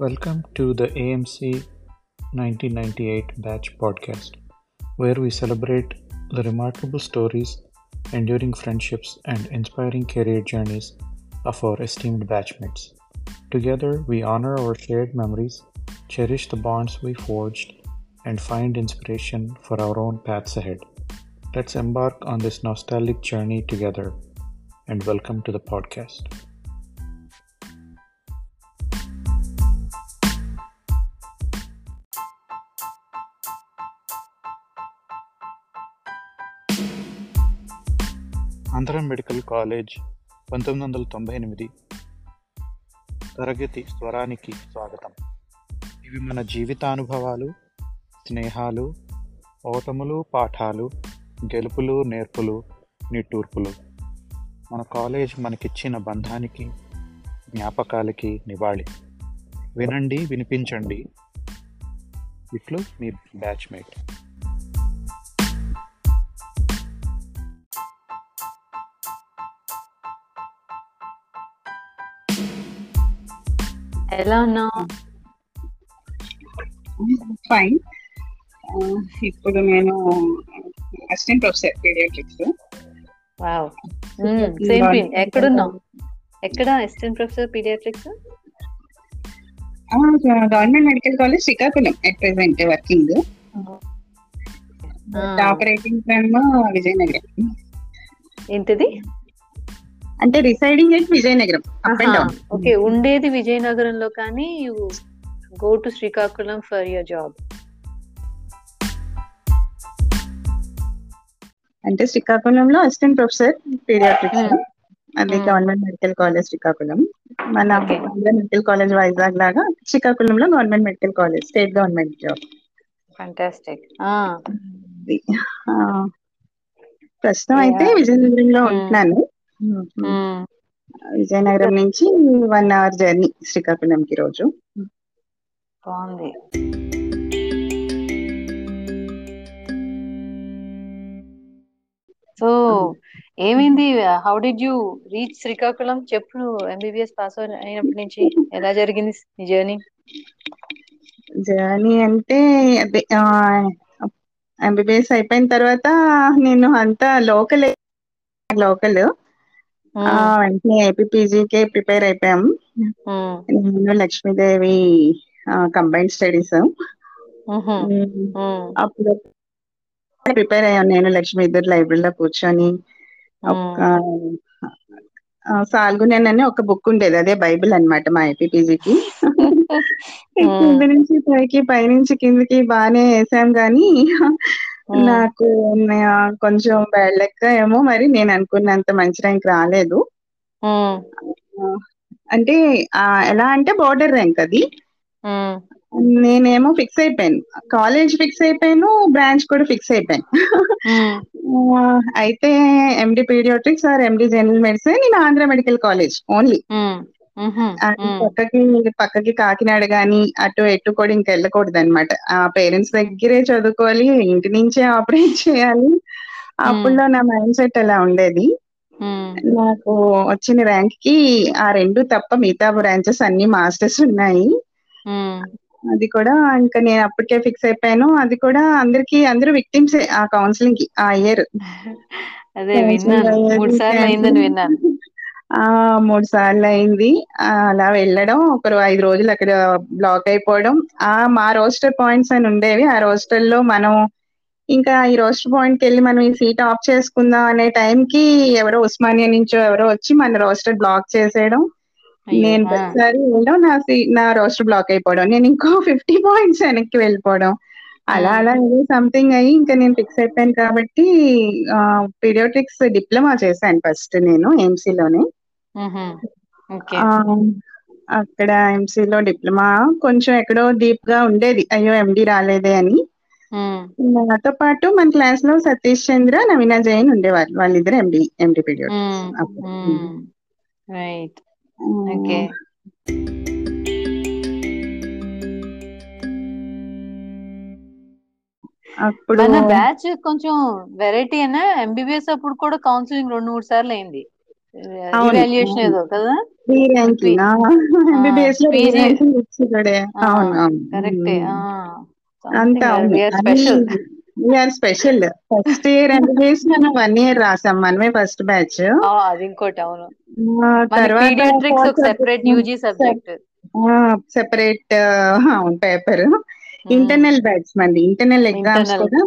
Welcome to the AMC 1998 Batch podcast, where we celebrate the remarkable stories, enduring friendships, and inspiring career journeys of our esteemed batchmates. Together, we honor our shared memories, cherish the bonds we forged, and find inspiration for our own paths ahead. Let's embark on this nostalgic journey together, and welcome to the podcast. Andhra medical college పంతొమ్మిది వందల తొంభై ఎనిమిది. తరగతి స్వరానికి స్వాగతం. ఇవి మన జీవితానుభవాలు స్నేహాలు ఓటములు పాఠాలు గెలుపులు నేర్పులు నిట్టూర్పులు. మన కాలేజ్ మనకిచ్చిన బంధానికి జ్ఞాపకాలకి నివాళి. వినండి వినిపించండి. ఇట్లు మీ బ్యాచ్మేట్. ఎలా ఉన్నావు? ఫైన్ ఇప్పుడు నేను assistant professor pediatrics. Wow. Same pin ఎక్కడున్నావు ఎక్కడ assistant professor pediatrics? Government medical college Srikakulam at present working operating from Vizianagaram. ఏంటిది? అంటే residing at Vizianagaram up and down okay ఉండేది విజయనగరంలో కానీ you go to Srikakulam for your job అంటే శ్రీకాకుళంలో assistant professor paediatrics. అది. గవర్నమెంట్ మెడికల్ కాలేజ్ శ్రీకాకుళం మన. Andhra medical college Vizag లాగా శ్రీకాకుళంలో government medical college state government job fantastic ప్రస్తుతం అయితే. విజయనగరంలో Hmm. ఉంటున్నాను విజయనగరం నుంచి వన్ అవర్ జర్నీ శ్రీకాకుళంకి రోజు బాగుంది. సో ఏమైంది? How did you reach Srikakulam? చెప్పు నువ్వు. ఎంబీబీఎస్ పాస్ అయినప్పటి నుంచి ఎలా జరిగింది నీ జర్నీ? జర్నీ అంటే అదే ఎంబీబీఎస్ అయిపోయిన తర్వాత నేను అంతా లోకల్ లోకల్. వెంటనే ఏపీపీజీకే ప్రిపేర్ అయిపోయాం. నేను లక్ష్మీదేవి కంబైన్డ్ స్టడీస్. అప్పుడు ప్రిపేర్ అయ్యాను నేను లక్ష్మీ ఇద్దరు లైబ్రరీలో కూర్చొని. ఒక సాల్గునెన్ అని ఒక బుక్ ఉండేది అదే బైబిల్ అన్నమాట మా ఐపీపీజీకి కింద నుంచి పైకి పైనుంచి కిందకి బాగానే వేసాం కానీ నాకు కొంచెం బ్యాడ్ లెక్క ఏమో మరి నేను అనుకున్నంత మంచి ర్యాంక్ రాలేదు. అంటే ఎలా అంటే బోర్డర్ ర్యాంక్ అది. నేనేమో ఫిక్స్ అయిపోయాను. కాలేజ్ ఫిక్స్ అయిపోయాను బ్రాంచ్ కూడా ఫిక్స్ అయిపోయాను. అయితే MD pediatrics or MD general medicine నేను ఆంధ్ర మెడికల్ కాలేజ్ ఓన్లీ. పక్కకి పక్కకి కాకినాడ గాని అటు ఎటు కూడా ఇంకా వెళ్ళకూడదు అనమాట ఆ పేరెంట్స్ దగ్గరే చదువుకోవాలి ఇంటి నుంచే ఆపరేట్ చేయాలి. అప్పుడులో నా మైండ్ సెట్ అలా ఉండేది. నాకు వచ్చిన ర్యాంక్కి ఆ రెండు తప్ప మిగతా బ్రాంచెస్ అన్ని మాస్టర్స్ ఉన్నాయి. అది కూడా ఇంకా నేను అప్పటికే ఫిక్స్ అయిపోయాను. అది కూడా అందరికి అందరూ విక్టిమ్స్ ఆ కౌన్సిలింగ్కి ఆ ఇయర్. అదే విన్నాను. మూడు సార్లు అయిందని విన్నాను. ఆ మూడు సార్లు అయింది. అలా వెళ్ళడం ఒకరు ఐదు రోజులు అక్కడ బ్లాక్ అయిపోవడం. ఆ మా రోస్టర్ పాయింట్స్ అని ఉండేవి. ఆ రోస్టర్లో మనం ఇంకా ఈ రోస్టర్ పాయింట్కి వెళ్ళి మనం ఈ సీట్ ఆఫ్ చేసుకుందాం అనే టైం కి ఎవరో ఉస్మానియా నుంచో ఎవరో వచ్చి మన రోస్టర్ బ్లాక్ చేసేయడం. నేను. ప్రతిసారి వెళ్ళడం నా సీ- నా రోస్టర్ బ్లాక్ అయిపోవడం. నేను ఇంకో ఫిఫ్టీ పాయింట్స్ వెనక్కి వెళ్ళిపోవడం. అలా అలా ఏదో సంథింగ్ అయ్యి ఇంకా నేను ఫిక్స్ అయిపోయాను కాబట్టి పీడియాట్రిక్స్ డిప్లొమా చేశాను ఫస్ట్ నేను MC లోనే మ్హూ. ఓకే ఆ, అక్కడ MC లో డిప్లొమా కొంచెం ఎక్కడో డీప్గా ఉండేది. అయ్యో ఎండి రాలేదే అని. నాతో పాటు మన క్లాస్లో సతీష్ చంద్ర నవీన జైన్ ఉండేవారు వాళ్ళిద్దరు ఎండి ఎండి. మ్. రైట్. ఓకే. అప్పుడు మన బ్యాచ్ కొంచెం వెరైటీ అయినా ఎంబీబీఎస్ అప్పుడు కూడా కౌన్సిలింగ్ రెండు మూడు సార్లు అయింది. ఇవాల్యుయేషన్. ఏదో కదా? కరెక్టే. స్పెషల్ ఫస్ట్ ఇయర్ ఎంబీబీఎస్ మనం వన్ ఇయర్ రాసాం. మనమే ఫస్ట్ బ్యాచ్ అది ఇంకోటి అవును. తర్వాత సెపరేట్ యూజీ సబ్జెక్ట్ సెపరేట్ అవును పేపర్ ఇంటర్నల్ బ్యాచ్ మంది ఇంటర్నల్ ఎగ్జామ్స్ కూడా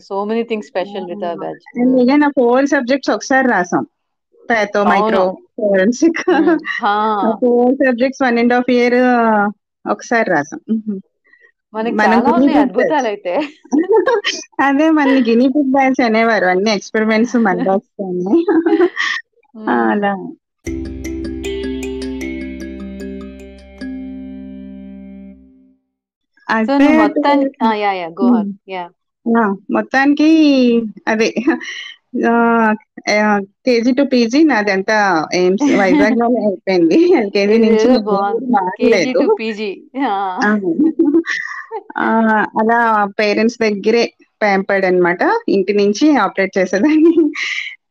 so many things special with our batch four subjects ఒకసారి రాసాం. అవును. Micro forensic four subjects one and half year ఒకసారి రాసాం. అదే మన గినీ పిగ్ బ్యాచ్ అనేవారు. అన్ని ఎక్స్పెరిమెంట్స్ మన బ్యాచ్ అలా. మొత్తానికి అదే. కేజీ టు పీజీ నాదంతా ఎయిమ్స్ వైజాగ్లోనే అయిపోయింది. ఎల్కేజీ నుంచి పీజీ అలా పేరెంట్స్ దగ్గరే ప్యాంపర్డ్ అన్నమాట. ఇంటి నుంచి ఆపరేట్ చేసేదాన్ని.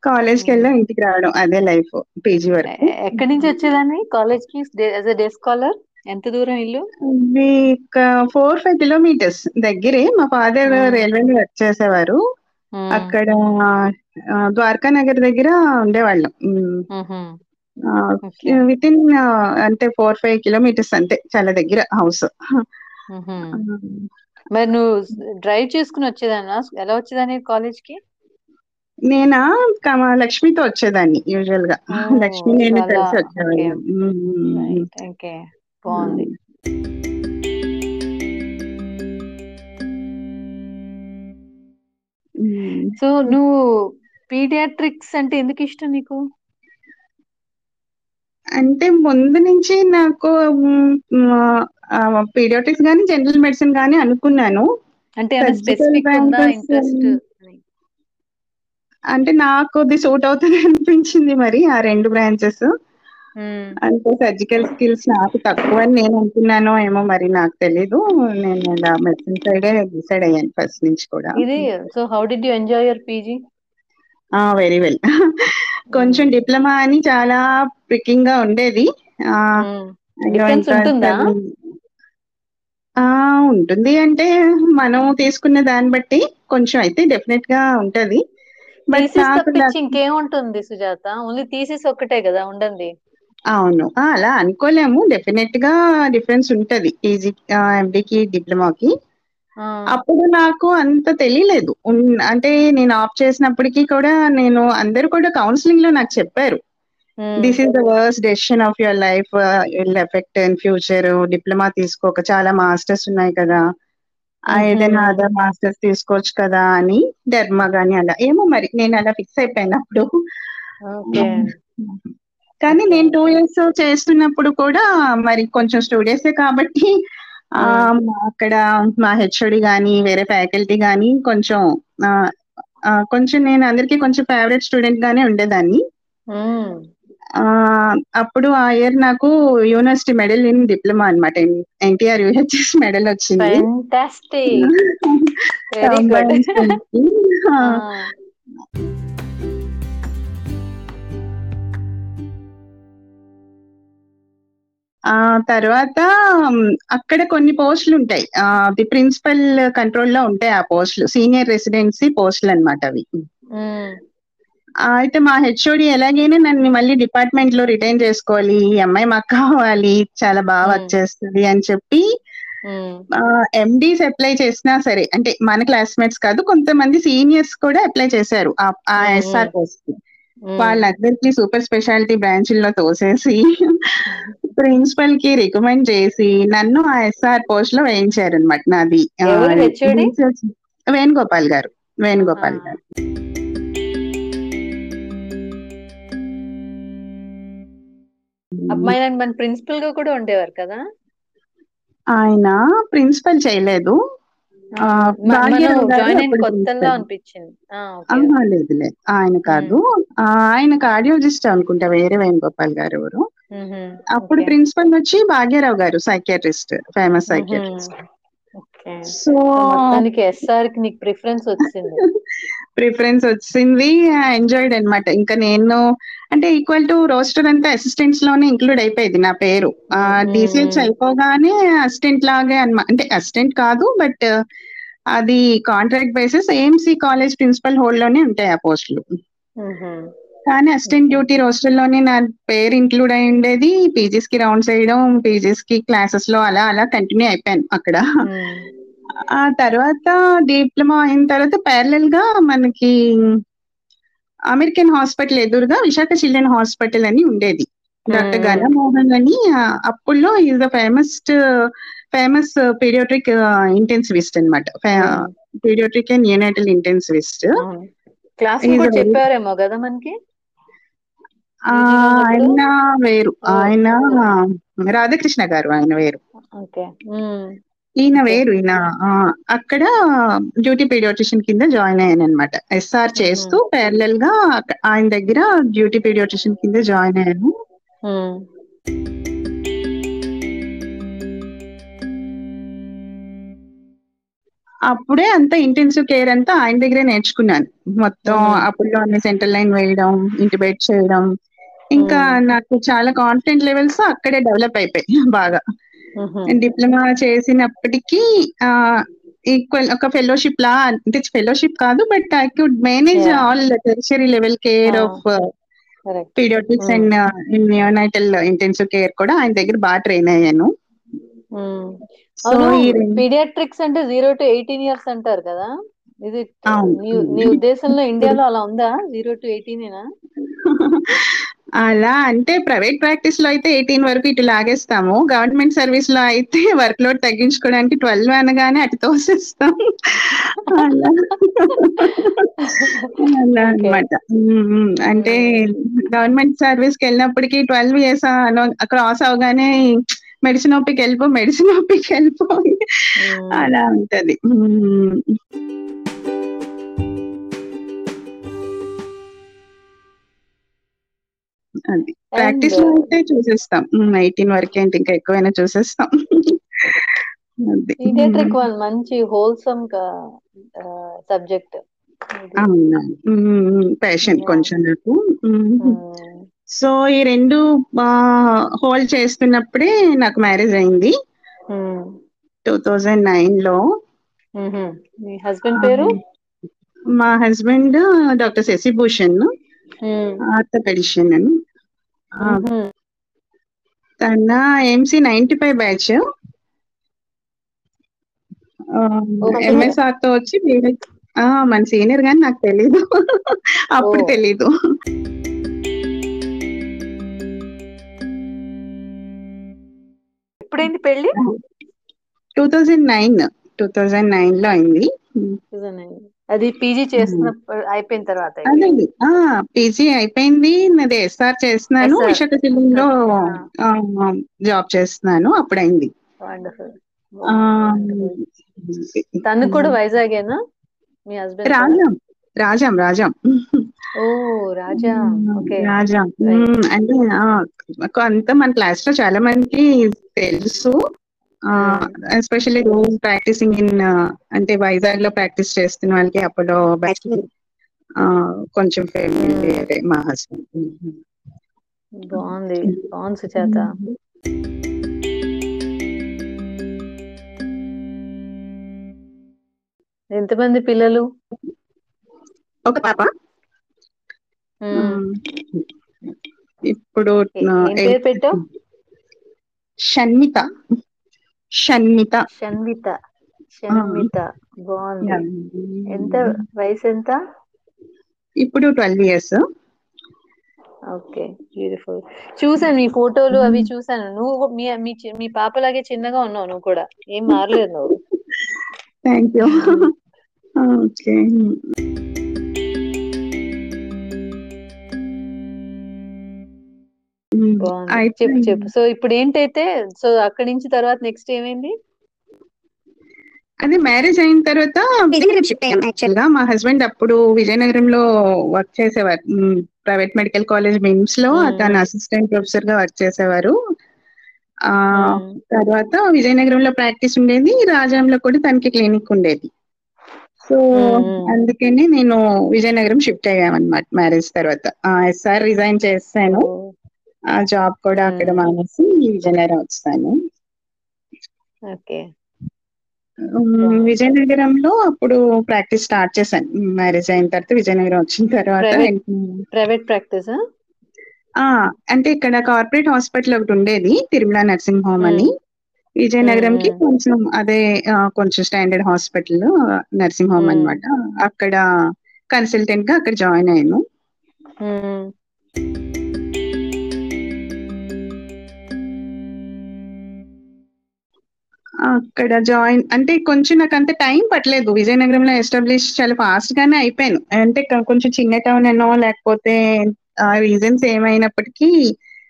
కాలేజ్కి వెళ్ళా ఇంటికి రావడం. అదే లైఫ్ పీజీ వరకు. ఎక్కడి నుంచి వచ్చేదాన్ని? కాలేజ్కి యాజ్ అ డే స్కాలర్ ఎంత దూరం ఇల్లు? ఫోర్ ఫైవ్ కిలోమీటర్స్ దగ్గరే. మా ఫాదర్. రైల్వేలో వర్క్ చేసేవారు. అక్కడ ద్వారకా నగర్ దగ్గర ఉండేవాళ్ళం. విత్ ఇన్ అంటే ఫోర్ ఫైవ్ కిలోమీటర్స్ అంతే చాలా దగ్గర హౌస్. మరి నువ్వు డ్రైవ్ చేసుకుని వచ్చేదాన్నా ఎలా వచ్చేదాన్ని కాలేజ్కి నేనా లక్ష్మితో వచ్చేదాన్ని యూజువల్గా. లక్ష్మి నేను కలిసి వచ్చేవాళ్ళం. బాగుంది. సో నువ్వు పీడియాట్రిక్స్ అంటే ఎందుకు ఇష్టం నీకు? అంటే ముందు నుంచి నాకు పీడియాట్రిక్స్ కానీ జనరల్ మెడిసిన్ కానీ అనుకున్నాను. అంటే స్పెసిఫిక్ ఇంట్రెస్ట్ అంటే నాకు అది సూట్ అవుతుంది అనిపించింది మరి ఆ రెండు బ్రాంచెస్. అంటే సర్జికల్ స్కిల్స్ నాకు తక్కువ అని నేను అనుకున్నానో ఏమో మరి నాకు తెలీదు. నేను మెడిసిన్ సైడే డిసైడ్ అయ్యాను ఫస్ట్ నుంచి కూడా. ఇది so how did you enjoy your PG very well కొంచెం డిప్లొమా అని చాలా పికింగ్గా ఉండేది. ఇంకా ఉంటుందా? చదివి- ఆ ఉంటుంది అంటే మనం తీసుకున్న దాన్ని బట్టి కొంచెం అయితే డెఫినెట్గా ఉంటది. ఇంకేముంటుంది సుజాత? ఓన్లీ థీసిస్ ఒక్కటే కదా ఉండండి. అవును. అలా అనుకోలేము. డెఫినెట్గా డిఫరెన్స్ ఉంటది. పీజీ ఎండికి డిప్లొమాకి అప్పుడు నాకు అంత తెలియలేదు. అంటే నేను ఆఫ్ చేసినప్పటికీ కూడా నేను అందరూ కూడా కౌన్సిలింగ్లో నాకు చెప్పారు. This is the worst decision of your life will affect in future diploma తీసుకోక చాలా మాస్టర్స్ ఉన్నాయి కదా. ఏదైనా అదర్ మాస్టర్స్ తీసుకోవచ్చు కదా అని డెర్మా గానీ అలా. ఏమో మరి నేను అలా ఫిక్స్ అయిపోయాను అప్పుడు ఓకే. కానీ. నేను టూ ఇయర్స్ చేస్తున్నప్పుడు కూడా మరి కొంచెం స్టూడెంట్సే కాబట్టి అక్కడ మా హెచ్ఓడి గాని వేరే ఫ్యాకల్టీ గాని కొంచెం కొంచెం నేను అందరికీ కొంచెం ఫేవరెట్ స్టూడెంట్ గానే ఉండేదాన్ని. అప్పుడు ఆ ఇయర్ నాకు యూనివర్సిటీ మెడల్ ఇన్ డిప్లొమా అనమాట ఎన్టీఆర్ యూహెచ్ఎస్ మెడల్ వచ్చింది. Fantastic. వెరీ గుడ్ ఆ, తర్వాత అక్కడ కొన్ని పోస్టులు ఉంటాయి. ది ప్రిన్సిపల్ కంట్రోల్లో ఉంటాయి ఆ పోస్టులు. సీనియర్ రెసిడెన్సీ పోస్టులు అన్నమాట అవి. అయితే మా హెచ్ఓడి ఎలాగైనా నన్ను మళ్ళీ డిపార్ట్మెంట్లో రిటైన్ చేసుకోవాలి ఈ అమ్మాయి మాకు కావాలి చాలా బాగా వర్క్. చేస్తుంది అని చెప్పి ఎండీస్ అప్లై చేసినా సరే అంటే మన క్లాస్మేట్స్ కాదు కొంతమంది సీనియర్స్ కూడా అప్లై చేశారు ఆ- ఎస్ఆర్ పోస్ట్ వాళ్ళందరికీ సూపర్ స్పెషాలిటీ బ్రాంచ్ల్లో తోసేసి ప్రిన్సిపల్కి రికమెండ్ చేసి నన్ను ఆ ఎస్ఆర్ పోస్ట్లో వేయించారు అనమాట నాది వేణుగోపాల్ గారు. వేణుగోపాల్. గారు. అమ్మాయి మన ప్రిన్సిపల్గా కూడా ఉండేవారు కదా? ఆయన ప్రిన్సిపల్ చేయలేదు. లేదు లేదు. ఆయన కాదు. ఆయన కార్డియోజిస్ట్ అనుకుంటా వేరే వేణుగోపాల్ గారు ఎవరు. అప్పుడు. ప్రిన్సిపల్ వచ్చి Bhagyarao garu psychiatrist famous. Psychiatrist so ఎస్ఆర్కి నీకు ప్రిఫరెన్స్ వచ్చింది ప్రిఫరెన్స్ వచ్చింది ఎంజాయిడ్ అన్నమాట ఇంకా నేను అంటే ఈక్వల్ టు రోస్టర్ అంతా అసిస్టెంట్స్లోనే ఇంక్లూడ్ అయిపోయింది నా పేరు డిసిహెచ్ మ్మ్. అయిపోగానే అసిస్టెంట్ లాగే అన్నమాట అంటే అసిస్టెంట్ కాదు బట్ అది contract basis AMC college principal హోల్డ్లోనే ఉంటాయి ఆ పోస్టులు. కానీ అసిస్టెంట్ డ్యూటీ రోస్టర్లోనే నా పేరు ఇంక్లూడ్ అయి ఉండేది. పీజీస్కి రౌండ్స్ వేయడం పీజీస్కి క్లాసెస్లో అలా అలా కంటిన్యూ అయిపోయాను అక్కడ. ఆ తర్వాత డిప్లొమా అయిన తర్వాత ప్యారలల్గా మనకి అమెరికన్ హాస్పిటల్ ఎదురుగా విశాఖ చిల్డ్రన్ హాస్పిటల్ అని ఉండేది. డాక్టర్. గణమోహన్ అని. అప్పుల్లో is the famous famous paediatric intensivist అనమాట. Paediatric and neonatal intensivist very- చెప్పారేమో కదా మనకి? ఆయన వేరు ఆయన. రాధాకృష్ణ గారు ఆయన వేరు. ఈయన వేరు ఈయన అక్కడ డ్యూటీ పీడియాట్రిషియన్ కింద జాయిన్ అయ్యాను అనమాట ఎస్ఆర్ చేస్తూ. ప్యారలల్గా ఆయన దగ్గర డ్యూటీ పీడియాట్రిషియన్ కింద జాయిన్ అయ్యాను. అప్పుడే అంతా ఇంటెన్సివ్ కేర్ అంతా ఆయన దగ్గరే నేర్చుకున్నాను మొత్తం. అప్పుల్లో అన్ని సెంట్రల్ లైన్ వేయడం ఇంటిబేట్ చేయడం ఇంకా. నాకు చాలా కాన్ఫిడెంట్ లెవెల్స్ అక్కడే డెవలప్ అయిపోయాయి బాగా. డిప్లొమా చేసినప్పటికీ ఆ ఈక్వల్ ఒక ఫెలోషిప్ లా అంటే ఫెలోషిప్ కాదు but I could manage. All tertiary level care. Of pediatrics. And neonatal intensive care కూడా ఆయన దగ్గర బాగా ట్రైన్ అయ్యాను పీడియాట్రిక్స్ అంటే జీరో టు ఎయిటీన్ ఇయర్స్ అంటారు కదా ఇది నీ నీ ఉద్దేశంలో ఇండియాలో అలా ఉందా జీరో టు ఎయిటీనేనా అలా అంటే ప్రైవేట్ ప్రాక్టీస్లో అయితే ఎయిటీన్ వరకు ఇటు లాగేస్తాము. గవర్నమెంట్ సర్వీస్లో అయితే వర్క్ లోడ్ తగ్గించుకోవడానికి ట్వెల్వ్ అనగానే అటు తోసేస్తాం. అలా. అలా ఉమ్, అంటే గవర్నమెంట్ సర్వీస్కి వెళ్ళినప్పటికీ ట్వెల్వ్ ఇయర్స్ క్రాస్ అవగానే మెడిసిన్ ఓపికి వెళ్ళిపో మెడిసిన్ ఓపికి వెళ్ళిపో అలా ఉంటది. అది. ప్రాక్టీస్లో అయితే చూసేస్తాం. ఎయిటీన్ వరకే అంటే ఇంకా ఎక్కువైనా చూసేస్తాం. పీడియాట్రిక్ వన్ మంచి హోల్సమ్ సబ్జెక్ట్ అవునా? ప్యాషన్. కొంచెం నాకు. సో ఈ రెండు హోల్డ్ చేస్తున్నప్పుడే నాకు మ్యారేజ్ అయింది. టూ థౌజండ్ నైన్లో. మీ హస్బెండ్ పేరు? మా హస్బెండ్ డాక్టర్ శశిభూషణ్. ఆర్థోపెడిషియన్ అని ఆ, మ్మ్. తన MC ninety five batch. Okay ఎంఎస్ఆర్తో వచ్చి మన సీనియర్ గాని నాకు తెలీదు. అప్పుడు. తెలీదు. ఎప్పుడైంది పెళ్ళి two thousand nine. Two thousand నైన్లో అయింది 2009. అది పీజీ చేస్తున్నప్పుడు అయిపోయిన తర్వాత అదే ఆ పీజీ అయిపోయింది. నాది ఎస్ఆర్ చేస్తున్నాను. విశాఖపట్నంలో ఆ. జాబ్ చేస్తున్నాను. అప్పుడైంది. వండర్ఫుల్. తను కూడా వైజాగేనా? మీ హస్బెండ్ రాజాం. రాజాం రాజాం. ఓ రాజా. ఓకే. రాజాం. అంటే అంత మన క్లాస్లో చాలా మందికి తెలుసు. ఎస్పెషల్లీ రోజు ప్రాక్టీసింగ్ ఇన్ అంటే వైజాగ్లో ప్రాక్టీస్ చేస్తున్న వాళ్ళకి అప్పుడు కొంచెం మా హస్బెండ్ బాగుంది. బాగుంది సుచేత ఎంతమంది పిల్లలు? ఒక పాప. ఇప్పుడు షణ్మిత షణ్మిత. షణ్మిత. షణ్మిత. బాగుంది. ఎంత వయసు ఎంత? ఇప్పుడు ట్వెల్వ్ ఇయర్స్. Okay beautiful. చూసాను మీ ఫోటోలు అవి చూసాను. నువ్వు మీ మీ పాపలాగే చిన్నగా ఉన్నావు నువ్వు కూడా. ఏం మారలేదు నువ్వు. Thank you okay. చెప్పు చెప్పు సో ఇప్పుడు ఏంటైతే సో అక్కడి నుంచి తర్వాత నెక్స్ట్ ఏమైంది? అదే మ్యారేజ్ అయిన తర్వాత విజయనగరం షిఫ్ట్ అయ్యాం యాక్చువల్గా మా హస్బెండ్ అప్పుడు విజయనగరంలో వర్క్ చేసేవారు. ప్రైవేట్ మెడికల్ కాలేజ్ మిమ్స్లో. తను అసిస్టెంట్ ప్రొఫెసర్గా వర్క్ చేసేవారు. ఆ. తర్వాత విజయనగరంలో ప్రాక్టీస్ ఉండేది రాజాంలో కూడా తనకి క్లినిక్ ఉండేది. సో. అందుకని నేను విజయనగరం షిఫ్ట్ అయ్యామన్నమాట మ్యారేజ్ తర్వాత. ఎస్ఆర్ రిజైన్ చేశాను. ఆ జాబ్ కూడా అక్కడ. మానేసి విజయనగరం వచ్చాను. ఓకే. విజయనగరంలో అప్పుడు ప్రాక్టీస్ స్టార్ట్ చేశాను. మ్యారేజ్ అయిన తర్వాత విజయనగరం వచ్చిన తర్వాత ప్రైవేట్ ప్రాక్టీస్? ఆ అంటే ఇక్కడ కార్పొరేట్ హాస్పిటల్ ఒకటి ఉండేది తిరుమల నర్సింగ్ హోమ్ అని. విజయనగరంకి మ్మ్. కొంచెం అదే కొంచెం స్టాండర్డ్ హాస్పిటల్ నర్సింగ్ హోమ్ మ్మ్. అన్నమాట. అక్కడ కన్సల్టెంట్గా అక్కడ జాయిన్ అయ్యాను. అక్కడ జాయిన్ అంటే కొంచెం నాకు అంత టైం పట్టలేదు. విజయనగరంలో ఎస్టాబ్లిష్ చాలా ఫాస్ట్ గానే అయిపోయాను. అంటే కొంచెం చిన్న టౌన్ అనో లేకపోతే ఆ రీజన్స్ ఏమైనప్పటికీ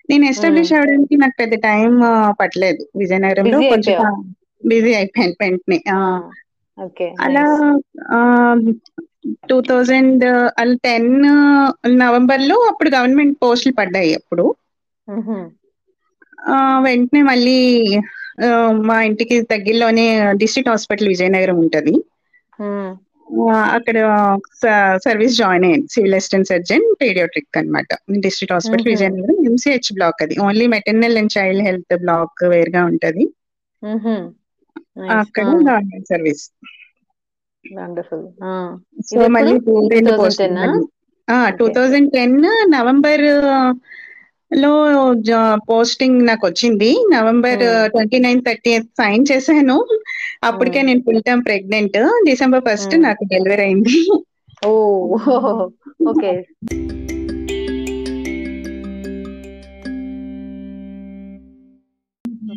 నేను ఎస్టాబ్లిష్ అవ్వడానికి నాకు పెద్ద టైం పట్టలేదు. విజయనగరంలో కొంచెం. బిజీ అయిపోయాను వెంటనే. అలా టూ థౌజండ్ టెన్ నవంబర్లో అప్పుడు గవర్నమెంట్ పోస్టులు పడ్డాయి అప్పుడు. వెంటనే మళ్ళీ మా ఇంటికి దగ్గరలోనే డిస్ట్రిక్ట్ హాస్పిటల్ విజయనగరం ఉంటది. అక్కడ సర్వీస్ జాయిన్ అయ్యాను సివిల్ అసిస్టెంట్ సర్జన్ పీడియాట్రిక్ అన్నమాట. District hospital. Vizianagaram MCH block అది. Only maternal and child health block వేరుగా ఉంటది. అక్కడ సర్వీస్. వండర్ఫుల్. సో మళ్ళీ టూ థౌజండ్ టెన్ నవంబర్ లో పోస్టింగ్ నాకు వచ్చింది November. Twenty nine thirty sign చేశాను. అప్పటికే. నేను full time pregnant. December first. నాకు డెలివరీ అయింది. ఓ okay.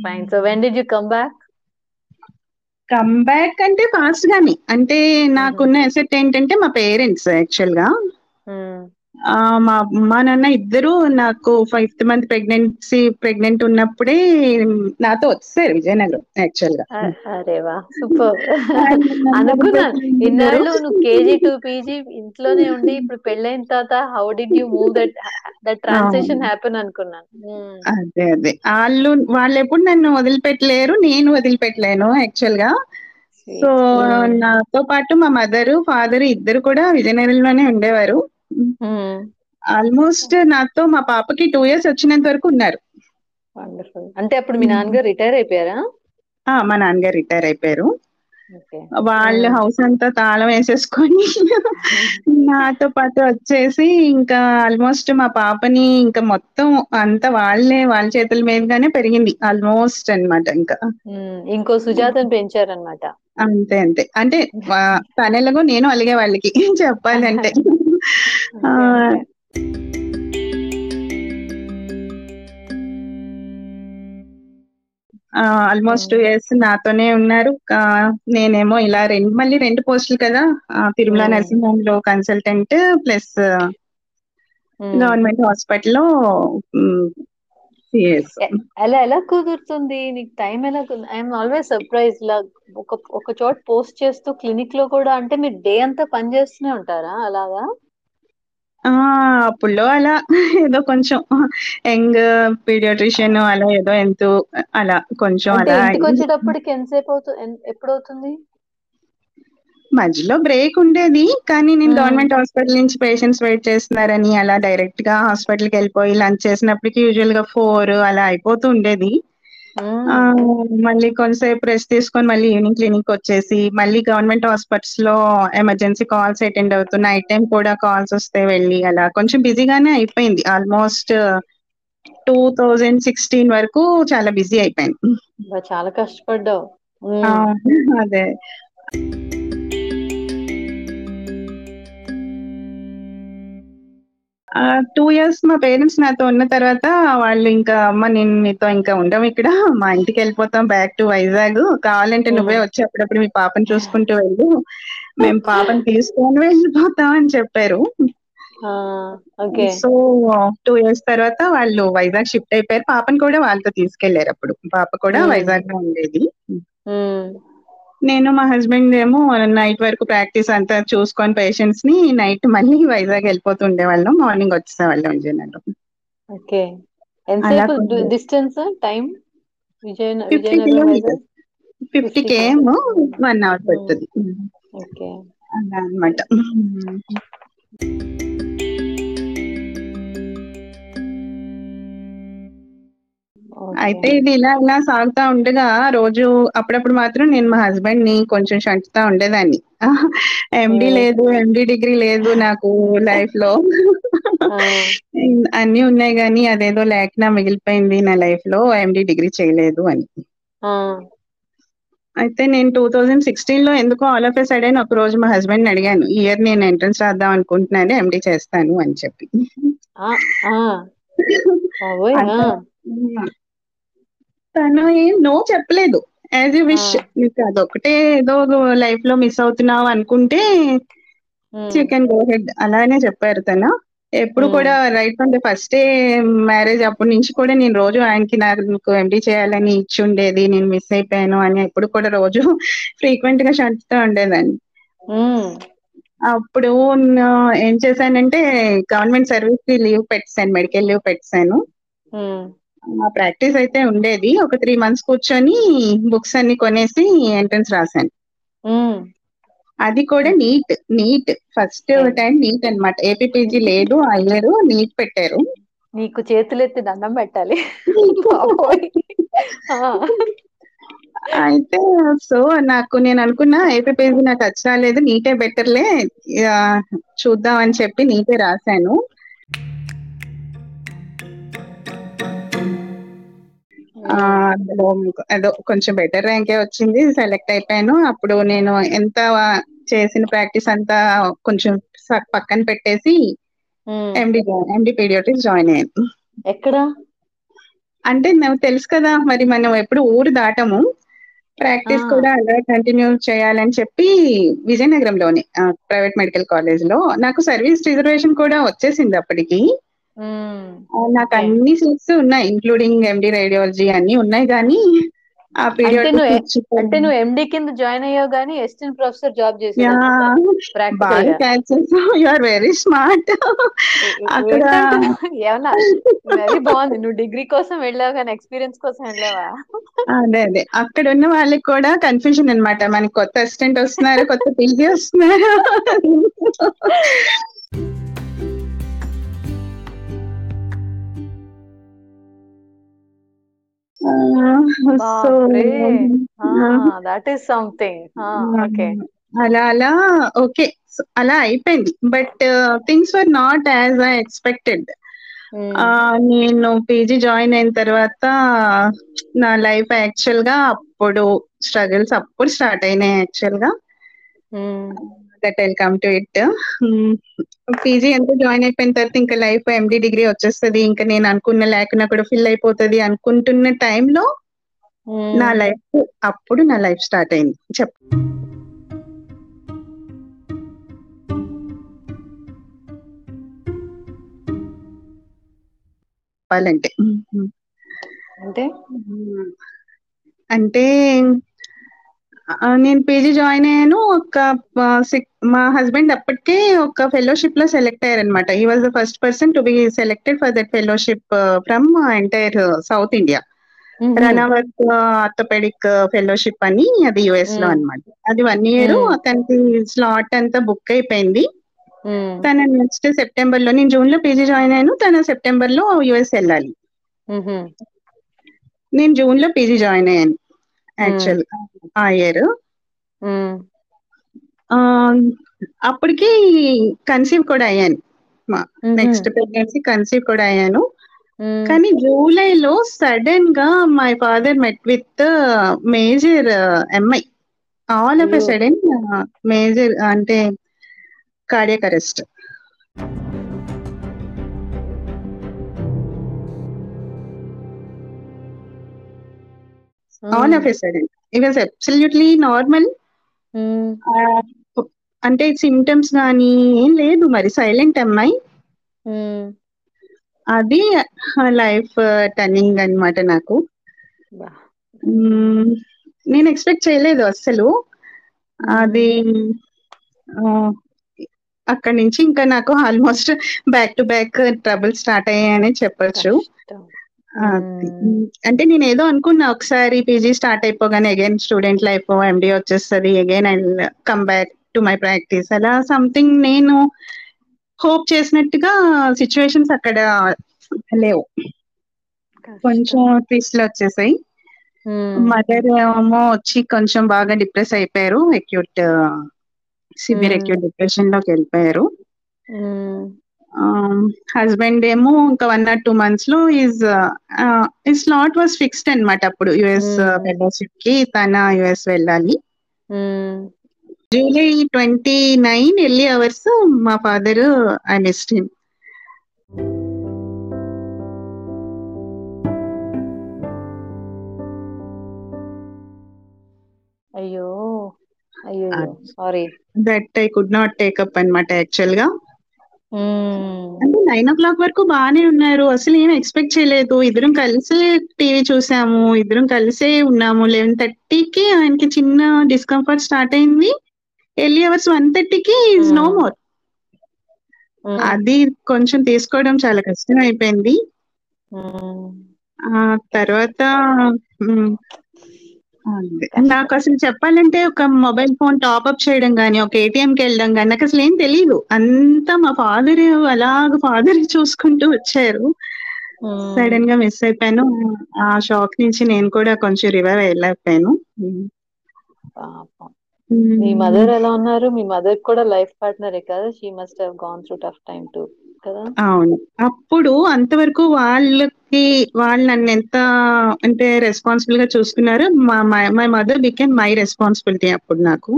Fine so when did you come back come back అంటే ఫాస్ట్ గానే. అంటే నాకున్న ఎసెట్ ఏంటంటే మా పేరెంట్స్ యాక్చువల్గా. మా అమ్మా నాన్న ఇద్దరు నాకు ఫిఫ్త్ మంత్ ప్రెగ్నెన్సీ ప్రెగ్నెంట్ ఉన్నప్పుడే నాతో వచ్చేసారు విజయనగరం యాక్చువల్గా అరే వా సూపర్ ఆయన అనుకున్నాను ఉన్నారు. ఇన్నాళ్ళు నువ్వు కేజీ టు పీజీ ఇంట్లోనే ఉండి ఇప్పుడు పెళ్ళైన తర్వాత how did you move that that transition happen అనుకున్నాను. అదే అదే వాళ్ళు వాళ్ళు ఎప్పుడు నన్ను వదిలిపెట్టలేరు నేను వదిలిపెట్టలేను యాక్చువల్గా. సో. నాతో పాటు మా మదర్ ఫాదర్ ఇద్దరు కూడా విజయనగరంలోనే ఉండేవారు. ఆల్మోస్ట్ నాతో మా పాపకి టూ ఇయర్స్ వచ్చినంత వరకు ఉన్నారు. అంటే అప్పుడు మీ. నాన్నగారు రిటైర్ అయిపోయారా? ఆ, మా నాన్నగారు రిటైర్ అయిపోయారు. వాళ్ళ హౌస్ అంతా తాళం వేసేసుకొని నాతో పాటు వచ్చేసి ఇంకా ఆల్మోస్ట్ మా పాపని ఇంకా మొత్తం అంతా వాళ్ళే వాళ్ళ చేతుల మీదుగానే పెరిగింది. ఆల్మోస్ట్ అన్నమాట ఇంకా. ఇంకో సుజాతను పెంచారనమాట అంతే అంతే. అంటే వా- తను ఎలాగో నేను అలిగే వాళ్ళకి. చెప్పాలంటే. ఆల్మోస్ట్ టూ ఇయర్స్ నాతోనే ఉన్నారు. నేనేమో ఇలా రెండు మళ్ళీ రెండు పోస్టులు కదా. తిరుమల. నర్సింగ్ హోమ్లో కన్సల్టెంట్ ప్లస్ గవర్నమెంట్ హాస్పిటల్లో అలా ఎలా కుదురుతుంది? నీకు టైం ఎలా ఐఎమ్ ఆల్వేస్ సర్ప్రైజ్ లా ఒక ఒక చోట పోస్ట్ చేస్తూ క్లినిక్లో కూడా అంటే మీరు డే అంతా పని చేస్తూనే ఉంటారా? అలాగా? అప్పుడులో అలా ఏదో కొంచెం యంగ్ పీడియాట్రిషియన్ అలా ఏదో ఎంతో అలా కొంచెం అంటే అలా ఇంటికి వచ్చేటప్పటికి ఎంతసేపు అవుతుంది ఎప్పుడు అవుతుంది మధ్యలో బ్రేక్ ఉండేది కానీ నేను. గవర్నమెంట్ హాస్పిటల్ నుంచి పేషెంట్స్ వెయిట్ చేస్తున్నారని అలా డైరెక్ట్గా హాస్పిటల్కి వెళ్ళిపోయి లంచ్ చేసినప్పటికి యూజువల్గా ఫోర్ అలా అయిపోతూ ఉండేది. ఆ, మళ్ళీ కొంతసేపు రెస్ట్ తీసుకొని మళ్ళీ ఈవినింగ్ క్లినిక్ వచ్చేసి మళ్ళీ గవర్నమెంట్ హాస్పిటల్స్లో ఎమర్జెన్సీ కాల్స్ అటెండ్ అవుతూ నైట్ టైం కూడా కాల్స్ వస్తే వెళ్ళి అలా కొంచెం బిజీగానే అయిపోయింది. ఆల్మోస్ట్ టూ థౌజండ్ సిక్స్టీన్ వరకు చాలా బిజీ అయిపోయింది. చాలా కష్టపడ్డావు. అదే. టూ ఇయర్స్ మా పేరెంట్స్ నాతో ఉన్న తర్వాత వాళ్ళు ఇంకా అమ్మ నేను నీతో ఇంకా ఉండం ఇక్కడ. మా ఇంటికి వెళ్ళిపోతాం బ్యాక్ టు వైజాగ్. కావాలంటే. నువ్వే వచ్చి అప్పుడప్పుడు మీ పాపని చూసుకుంటూ వెళ్ళు. మేము పాపని తీసుకొని వెళ్ళిపోతాం అని చెప్పారు. ఓకే. సో టూ ఇయర్స్ తర్వాత వాళ్ళు వైజాగ్ షిఫ్ట్ అయిపోయారు. పాపని కూడా వాళ్ళతో తీసుకెళ్ళారు అప్పుడు. పాప కూడా. వైజాగ్లో ఉండేది. నేను మా హస్బెండ్ ఏమో నైట్ వరకు ప్రాక్టీస్ అంతా చూసుకొని పేషెంట్స్ని నైట్ మళ్ళీ వైజాగ్ వెళ్ళిపోతుండే వాళ్ళం. మార్నింగ్ వచ్చేసేవాళ్ళం విజయనగరం. ఓకే. ఎంతసేపు distance time Vizianagaram fifty 50 KM one hour పడుతుంది. ఓకే. అలా అనమాట అయితే ఇది ఇలా ఇలా సాగుతా ఉండగా రోజు అప్పుడప్పుడు మాత్రం నేను మా హస్బెండ్ని కొంచెం షంటుతా ఉండేదాన్ని. ఎండి లేదు ఎండి డిగ్రీ లేదు నాకు లైఫ్లో అన్ని ఉన్నాయి కానీ అదేదో లేకనా మిగిలిపోయింది నా లైఫ్లో ఎండి డిగ్రీ చేయలేదు అని. అయితే నేను టూ థౌజండ్ సిక్స్టీన్లో ఎందుకో ఆల్ ఆఫ్ ఎ సడన్ ఒక రోజు మా హస్బెండ్ అడిగాను ఈ ఇయర్ నేను ఎంట్రన్స్ రాద్దాం అనుకుంటున్నాను ఎండి చేస్తాను అని చెప్పి. తను ఏం నో చెప్పలేదు. యాజ్ యూ విష్ నీకు అదొకటే ఏదో లైఫ్లో మిస్ అవుతున్నావు అనుకుంటే you um, can go ahead అలానే చెప్పారు తను. ఎప్పుడు కూడా right from the first day marriage అప్పటి నుంచి కూడా నేను రోజు ఆయనకి నాకు ఎండి చేయాలని ఇచ్చి ఉండేది. నేను మిస్ అయిపోయాను అని ఎప్పుడు కూడా రోజు ఫ్రీక్వెంట్గా చదువుతూ ఉండేదాన్ని. అప్పుడు ఏం చేశానంటే గవర్నమెంట్ సర్వీస్కి లీవ్ పెట్టాను మెడికల్ లీవ్ పెట్టాను. ఆ ప్రాక్టీస్ అయితే ఉండేది. ఒక త్రీ మంత్స్ కూర్చొని బుక్స్ అన్ని కొనేసి ఎంట్రన్స్ రాశాను. అది కూడా NEET NEET. First time NEET అన్నమాట. ఏపీపీజీ లేదు ఆ ఇయర్ నీట్ పెట్టారు. నీకు చేతులెత్తి దండం పెట్టాలి. అయితే సో నాకు నేను అనుకున్నా ఏపీపీజీ నాకు వచ్చి రాలేదు నీటే బెటర్లే. చూద్దాం అని చెప్పి నీటే రాశాను. ఆ, ఉమ్, అందులో అదో కొంచెం బెటర్ ర్యాంకే వచ్చింది సెలెక్ట్ అయిపోయాను. అప్పుడు నేను ఎంత చేసిన ప్రాక్టీస్ అంతా కొంచెం పక్కన పెట్టేసి ఎండి ఎండి పీడియాటిక్స్ జాయిన్ అయ్యాను. ఎక్కడ? అంటే నాకు తెలుసు కదా మరి మనం ఎప్పుడు ఊరు దాటము. ప్రాక్టీస్ కూడా అలా కంటిన్యూ చేయాలని చెప్పి విజయనగరంలోని ప్రైవేట్ మెడికల్ కాలేజ్లో. నాకు సర్వీస్ రిజర్వేషన్ కూడా వచ్చేసింది అప్పటికి. నాకు అన్ని సీట్స్ ఉన్నాయి ఇంక్లూడింగ్ ఎండి రేడియాలజీ అన్ని ఉన్నాయి కానీ ఆ వచ్చి అంటే నువ్వు ఎండి కింద జాయిన్ అయ్యావు కానీ అసిస్టెంట్ ప్రొఫెసర్ జాబ్ చేసావు యు. ఆర్ వెరీ స్మార్ట్ అక్కడ ఏమన్నా వెరీ బాగుంది. నువ్వు డిగ్రీ కోసం వెళ్ళావు కానీ ఎక్స్పీరియన్స్ కోసం వెళ్ళావా? అదే అదే. అక్కడ ఉన్న వాళ్ళకి కూడా కన్ఫ్యూజన్ అన్నమాట. మనకి కొత్త అసిస్టెంట్ వస్తున్నారు కొత్త పీజీ వస్తున్నారు. సో బాప్రే. దట్ ఈస్ సంథింగ్ ఓకే అలా అలా ఓకే. అలా అయిపోయింది. But things were not as I expected నేను పీజీ జాయిన్ అయిన తర్వాత నా లైఫ్ యాక్చువల్గా అప్పుడు స్ట్రగుల్స్ అప్పుడు స్టార్ట్ అయినాయి యాక్చువల్గా that I'll come to it PG ఎంత జాయిన్ అయిపోయిన తర్వాత ఇంకా లైఫ్ ఎండి డిగ్రీ వచ్చేస్తుంది. ఇంకా నేను అనుకున్న లేకున్నా కూడా ఫిల్ అయిపోతుంది అనుకుంటున్న టైంలో నా లైఫ్ అప్పుడు నా లైఫ్ స్టార్ట్ అయింది. చెప్ చెప్పాలంటే. అంటే? అంటే నేను పీజీ జాయిన్ అయ్యాను. ఒక మా హస్బెండ్ అప్పటికే ఒక ఫెలోషిప్లో select అయ్యారనమాట he was the first person to be selected for that fellowship from entire south India Ranawat orthopedic fellowship అని అది యుఎస్లో Mm. అన్నమాట. అది వన్ ఇయర్ Mm. అతనికి స్లాట్ అంతా బుక్ అయిపోయింది. తన నెక్స్ట్ సెప్టెంబర్లో నేను జూన్లో పీజీ జాయిన్ అయ్యాను. తన సెప్టెంబర్లో యుఎస్ వెళ్ళాలి. నేను జూన్లో పీజీ జాయిన్ అయ్యాను. యాక్చువల్ ఆ. ఇయర్ అప్పటికి కన్సీవ్ కూడా అయ్యాను. నెక్స్ట్ ప్రెగ్నెన్సీ కన్సీవ్ కూడా అయ్యాను. కానీ జూలైలో సడన్గా my father met with major MI all of a అయ్యో. సడన్ మేజర్ అంటే cardiac arrest all of a sudden it was absolutely normal అంటే సిమ్టమ్స్ కానీ ఏం లేదు మరి. సైలెంట్ అమ్మాయి అది లైఫ్ టర్నింగ్ అన్నమాట నాకు. నేను ఎక్స్పెక్ట్ చేయలేదు అస్సలు. అది అక్కడి నుంచి ఇంకా నాకు almost back to back trouble start అయ్యాయని చెప్పొచ్చు. అంటే నేను ఏదో అనుకున్నా ఒకసారి పీజీ స్టార్ట్ అయిపోగానే అగైన్ స్టూడెంట్ లైఫ్ ఎండి వచ్చేస్తుంది again I come back to my practice అలా సంథింగ్ నేను హోప్ చేసినట్టుగా సిచ్యువేషన్స్ అక్కడ లేవు. కొంచెం ట్విస్ట్లు వచ్చేసాయి. మదర్ ఏమో వచ్చి కొంచెం బాగా డిప్రెస్ అయిపోయారు అక్యూట్ సివియర్. అక్యూట్ డిప్రెషన్లోకి వెళ్ళిపోయారు. హస్బెండ్ ఏమో ఇంకా వన్ ఆర్ టూ మంత్స్లో ఈజ్ ఈ స్లాట్ వాస్ ఫిక్స్డ్ అన్నమాట అప్పుడు యుఎస్ Hmm. ఫెలోషిప్కి తన యుఎస్ వెళ్ళాలి July twenty nine early hours మా ఫాదర్ ఐ మిస్డ్ హిమ్ అయ్యో అయ్యో. Sorry that I could not take up అన్నమాట యాక్చువల్గా అంటే నైన్ ఓ క్లాక్ వరకు బాగానే ఉన్నారు. అసలు ఏం ఎక్స్పెక్ట్ చేయలేదు. ఇద్దరం కలిసే టీవీ చూసాము. ఇద్దరం కలిసే ఉన్నాము. లెవెన్ థర్టీకి ఆయనకి చిన్న డిస్కంఫర్ట్ స్టార్ట్ అయింది. ఎర్లీ అవర్స్ వన్ థర్టీకి ఈజ్ నో. మోర్. అది కొంచెం తీసుకోవడం చాలా కష్టం అయిపోయింది ఆ తర్వాత. నాకు అసలు చెప్పాలంటే ఒక మొబైల్ ఫోన్ టాప్అప్ చేయడం గానీ ఒక ఏటీఎం కి వెళ్ళడం గానీ నాకు అసలు ఏం తెలియదు అంతా మా ఫాదర్ అలాగ ఫాదర్ చూసుకుంటూ వచ్చారు. సడన్గా మిస్ అయిపోయాను. ఆ షాక్ నుంచి నేను కూడా కొంచెం రివైవ్ అయ్యలేకపోయాను పాపం. మీ మదర్ ఎలా ఉన్నారు? మీ మదర్ కూడా లైఫ్ పార్ట్నరే కదా? She must have gone through tough time too కదా? అవును. అప్పుడు అంతవరకు వాళ్ళకి వాళ్ళు నన్ను ఎంత అంటే రెస్పాన్సిబుల్గా చూసుకున్నారు మా my mother became my responsibility అప్పుడు నాకు.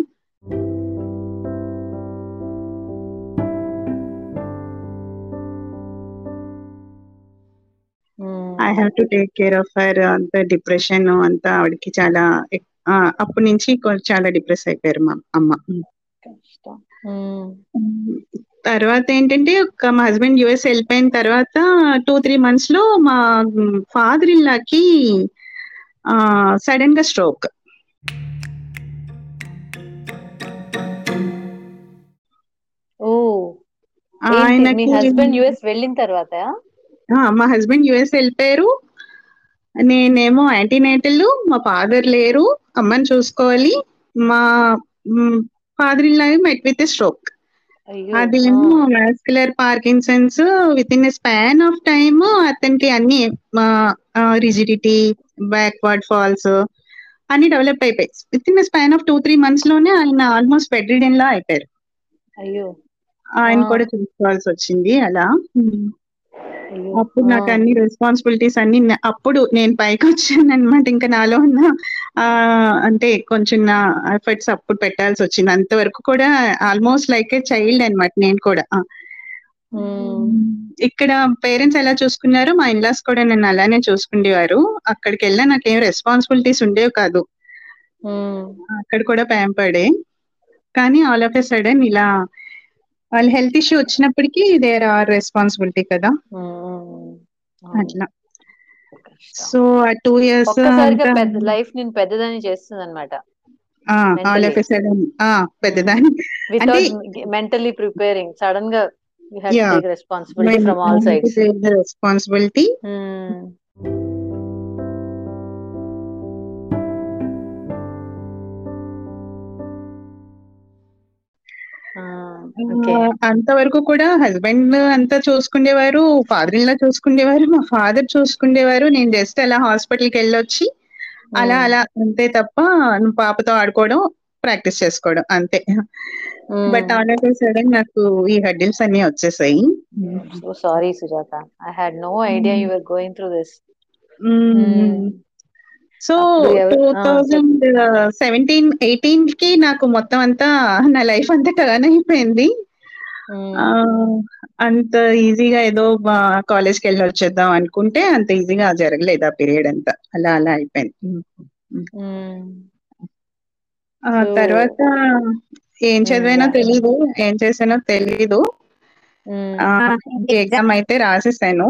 I have to take care of her అంత డిప్రెషన్ అంతా ఆవిడకి చాలా అప్పటి నుంచి చాలా డిప్రెస్ అయిపోయారు మా అమ్మ. తర్వాత ఏంటంటే ఒక మా హస్బెండ్ యుఎస్ వెళ్ళిపోయిన తర్వాత టూ త్రీ మంత్స్లో మా ఫాదర్ ఇల్లాకి సడన్గా స్ట్రోక్ ఓ. మీ ఆయనకి హస్బెండ్ యుఎస్ వెళ్ళిన తర్వాత? మా హస్బెండ్ యుఎస్ వెళ్ళిపోయారు. నేనేమో యాంటీనేటల్ మా ఫాదర్ లేరు. అమ్మని చూసుకోవాలి. మా ఫాదర్ ఇల్లా మెట్ విత్ స్ట్రోక్ అదేమో vascular parkinsons within span of time అతనికి అన్ని రిజిడిటీ బ్యాక్వర్డ్ ఫాల్స్ అన్ని డెవలప్ అయిపోయాయి. Within span of two three మంత్స్లోనే ఆయన ఆల్మోస్ట్ బెడ్ రిడెన్ లా అయిపోయారు. అయ్యో. ఆయన. కూడా చూసుకోవాల్సి వచ్చింది అలా. అప్పుడు నాకు. అన్ని రెస్పాన్సిబిలిటీస్ అన్ని అప్పుడు నేను పైకి వచ్చాను అనమాట ఇంకా నాలో ఉన్న ఆ అంటే కొంచెం నా ఎఫర్ట్స్ అప్పుడు పెట్టాల్సి వచ్చింది. అంతవరకు కూడా ఆల్మోస్ట్ లైక్ ఏ చైల్డ్ అన్నమాట నేను కూడా. ఇక్కడ పేరెంట్స్ ఎలా చూసుకున్నారు మా ఇన్లాస్ కూడా నన్ను అలానే చూసుకునేవారు అక్కడికి వెళ్ళినా నాకేం రెస్పాన్సిబిలిటీస్ ఉండేవి కాదు. అక్కడ కూడా ప్యాంపర్డే కానీ ఆల్ ఆఫ్ ఎ సడన్ ఇలా వాళ్ళ హెల్త్ ఇష్యూ వచ్చినప్పటికీ దేర్ ఆర్ రెస్పాన్సిబిలిటీ కదా. అట్లా. సో ఆ టూ ఇయర్స్ లైఫ్ నేను పెద్దదని చేస్తుంది అనమాట పెద్దదాని వితౌట్ మెంటలీ ప్రిపేరింగ్ సడన్గా responsibility from all sides responsibility అంతవరకు కూడా హస్బెండ్ అంతా చూసుకునేవారు ఫాదర్ ఇల్లా చూసుకునేవారు మా ఫాదర్ చూసుకునేవారు నేను జస్ట్ అలా హాస్పిటల్కి వెళ్ళొచ్చి అలా అలా అంతే తప్ప పాపతో ఆడుకోవడం ప్రాక్టీస్ చేసుకోవడం అంతే. బట్ ఆల్ ఆఫ్ సడన్ నాకు ఈ హడ్డిల్స్ అన్ని వచ్చేసాయి. So sorry Sujatha. I had no idea you are going through this so two thousand seventeen ఎయిటీన్కి నాకు మొత్తం అంతా నా లైఫ్ అంతా టర్న్ అయిపోయింది. అంత ఈజీగా ఏదో కాలేజ్కి వెళ్ళి వచ్చేద్దాం అనుకుంటే అంత ఈజీగా జరగలేదు ఆ పీరియడ్ అంతా. అలా అలా అయిపోయింది. తర్వాత ఏం చదివానో. తెలీదు. ఏం చేసానో తెలీదు. ఎగ్జామ్ అయితే రాసేసాను.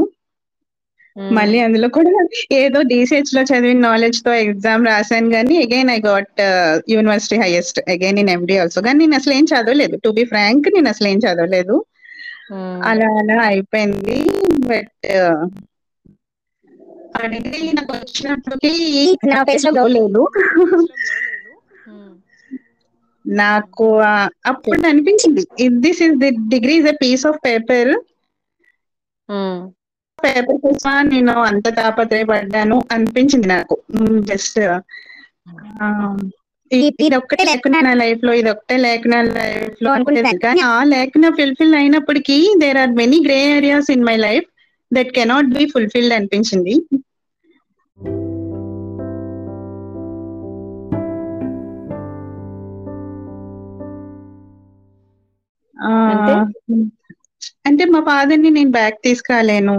మళ్ళీ అందులో కూడా ఏదో డిసిహెచ్లో చదివిన నాలెడ్జ్తో ఎగ్జామ్ రాశాను కానీ again I got university highest again in MD also కానీ నేను అసలు ఏం చదవలేదు. టు బి ఫ్రాంక్ నేను అసలు ఏం చదవలేదు అలా అలా అయిపోయింది. బట్ ఆ డిగ్రీ నాకు వచ్చినప్పటికి నా ఫేస్లో glow లేదు ఉమ్, నాకు అప్పుడు అనిపించింది. This is the degree is a piece of paper paper కోసం నేను అంత తాపత్రయపడ్డాను అనిపించింది నాకు జస్ట్ ఇది ఒక్కటే లేకుండా నా లైఫ్లో ఇది ఒక్కటే లేకుండా లైఫ్లో అనుకునేది కానీ ఆ లేకుండా ఫుల్ఫిల్ అయినప్పటికీ there are many grey areas in my life that cannot be fulfilled అనిపించింది అంటే? మా ఫాదర్ని నేను బ్యాక్ తీసుకురాలేను.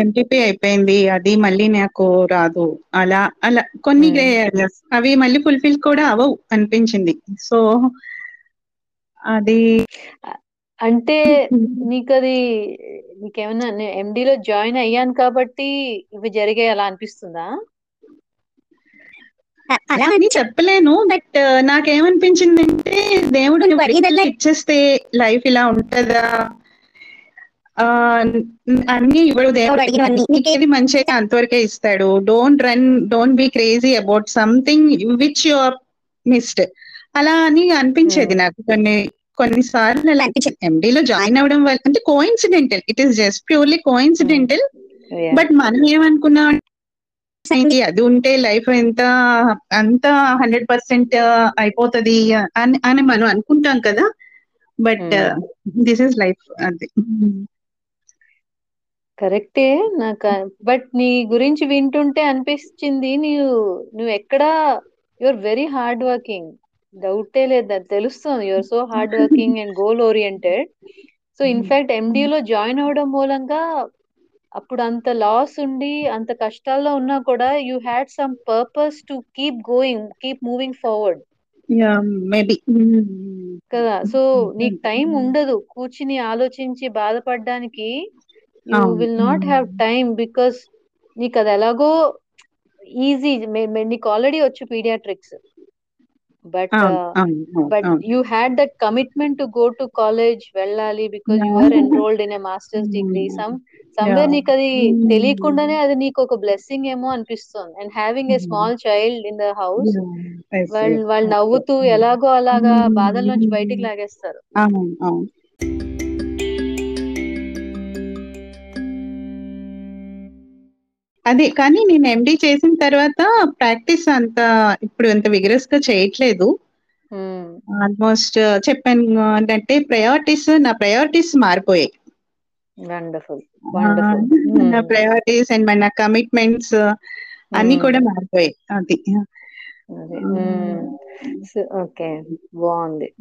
ఎంపీపీ అయిపోయింది. అది మళ్ళీ నాకు రాదు. అలా అలా కొన్ని. గ్రే ఏరియాస్ అవి మళ్ళీ ఫుల్ఫిల్ కూడా అవవు అనిపించింది. సో అది అంటే నీకు అది నీకేమన్నా MD లో జాయిన్ అయ్యాను కాబట్టి ఇవి జరిగాయి అలా అనిపిస్తుందా? అలా అని చెప్పలేను. బట్ నాకేమనిపించింది అంటే దేవుడు నువ్వు అడిగేదల్లా ఇచ్చేస్తే లైఫ్ ఇలా ఉంటదా? అన్ని ఇవ్వడు దేవుడు అడిగినవన్నీ నీకేది మంచి అయితే అంతవరకే ఇస్తాడు. Don't run don't be crazy about something which you missed అలా అని అనిపించేది నాకు కొన్ని కొన్నిసార్లు అలా అనిపించింది MD లో జాయిన్ అవ్వడం వల్ల అంటే coincidental it is just purely coincidental. But మనం ఏమనుకున్నాం అది ఉంటే లైఫ్ ఎంత అంత హండ్రెడ్ పర్సెంట్ అయిపోతది అని అని మనం అనుకుంటాం కదా. But Hmm. This is life అది. కరెక్టే. నాకు బట్ నీ గురించి వింటుంటే అనిపించింది నీవు నువ్వు ఎక్కడా యువర్ వెరీ హార్డ్ వర్కింగ్. డౌటే లేదు అది తెలుస్తుంది. Your so hard working and goal oriented. So ఇన్ఫాక్ట్లో join అవడం మూలంగా అప్పుడు అంత లాస్ ఉండి అంత కష్టాల్లో ఉన్నా కూడా you had some purpose to keep going keep moving forward. Maybe కదా. సో నీకు టైం ఉండదు. కూర్చుని ఆలోచించి బాధపడడానికి you. Will not have time because నీకు అది ఎలాగో ఈజీ నీకు ఆల్రెడీ వచ్చు pediatrics but but you had that commitment to go to college వెళ్ళాలి because you are. Enrolled in a masters degree some somewhere. నీకు అది Mm. తెలియకుండానే అది నీకు ఒక బ్లెస్సింగ్ ఏమో అనిపిస్తుంది. And having a. Small child in the house వాళ్ళు వాళ్ళు నవ్వుతూ ఎలాగో అలాగా బాధల నుంచి బయటికి లాగేస్తారు. అదే కానీ నేను ఎండి చేసిన తర్వాత ప్రాక్టీస్ అంత ఇప్పుడు అంత విగరస్గా చేయట్లేదు. Hmm. ఆల్మోస్ట్ చెప్పాను అంటే ప్రయారిటీస్ నా ప్రయారిటీస్ మారిపోయాయి. వండర్ఫుల్ నా ప్రయారిటీస్ అండ్ మన కమిట్మెంట్స్ అన్ని Hmm. కూడా మారిపోయాయి. అది. ఓకే బాగుంది.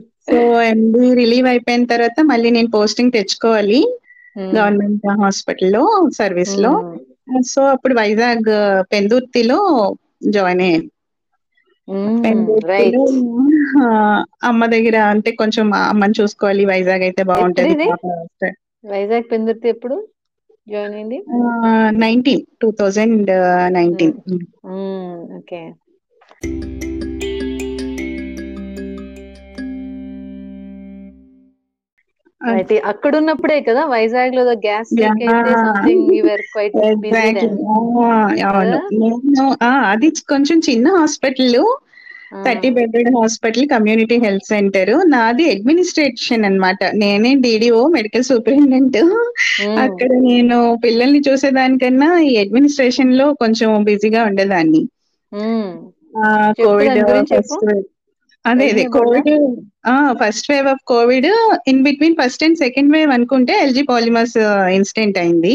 సో ఎండి రిలీవ్ అయిపోయిన తర్వాత మళ్ళీ నేను పోస్టింగ్ తెచ్చుకోవాలి. Hmm. గవర్నమెంట్ హాస్పిటల్లో సర్వీస్లో. Hmm. సో అప్పుడు వైజాగ్ పెందుర్తిలో జాయిన్ అయ్యాను. పెందుర్తిలో అమ్మ దగ్గర అంటే కొంచెం అమ్మని చూసుకోవాలి వైజాగ్ అయితే బాగుంటది. వైజాగ్ పెందుర్తి ఎప్పుడు జాయిన్ అయింది? Nineteen two thousand nineteen okay అయితే అక్కడ ఉన్నప్పుడే కదా వైజాగ్లో గ్యాస్ అవును. అది కొంచెం చిన్న hospital thirty bedded hospital community health centre. నాది అడ్మినిస్ట్రేషన్ అన్నమాట. నేనే డిడిఓ మెడికల్ సూపరింటెండెంట్. అక్కడ నేను పిల్లల్ని చూసేదానికన్నా ఈ అడ్మినిస్ట్రేషన్లో కొంచెం బిజీగా ఉండేదాన్ని. కోవిడ్. ఫస్ట్ అదే అదే covid first wave of covid in between first and second wave అనుకుంటే ఎల్జీ పాలిమర్స్ ఇన్సిడెంట్ అయింది.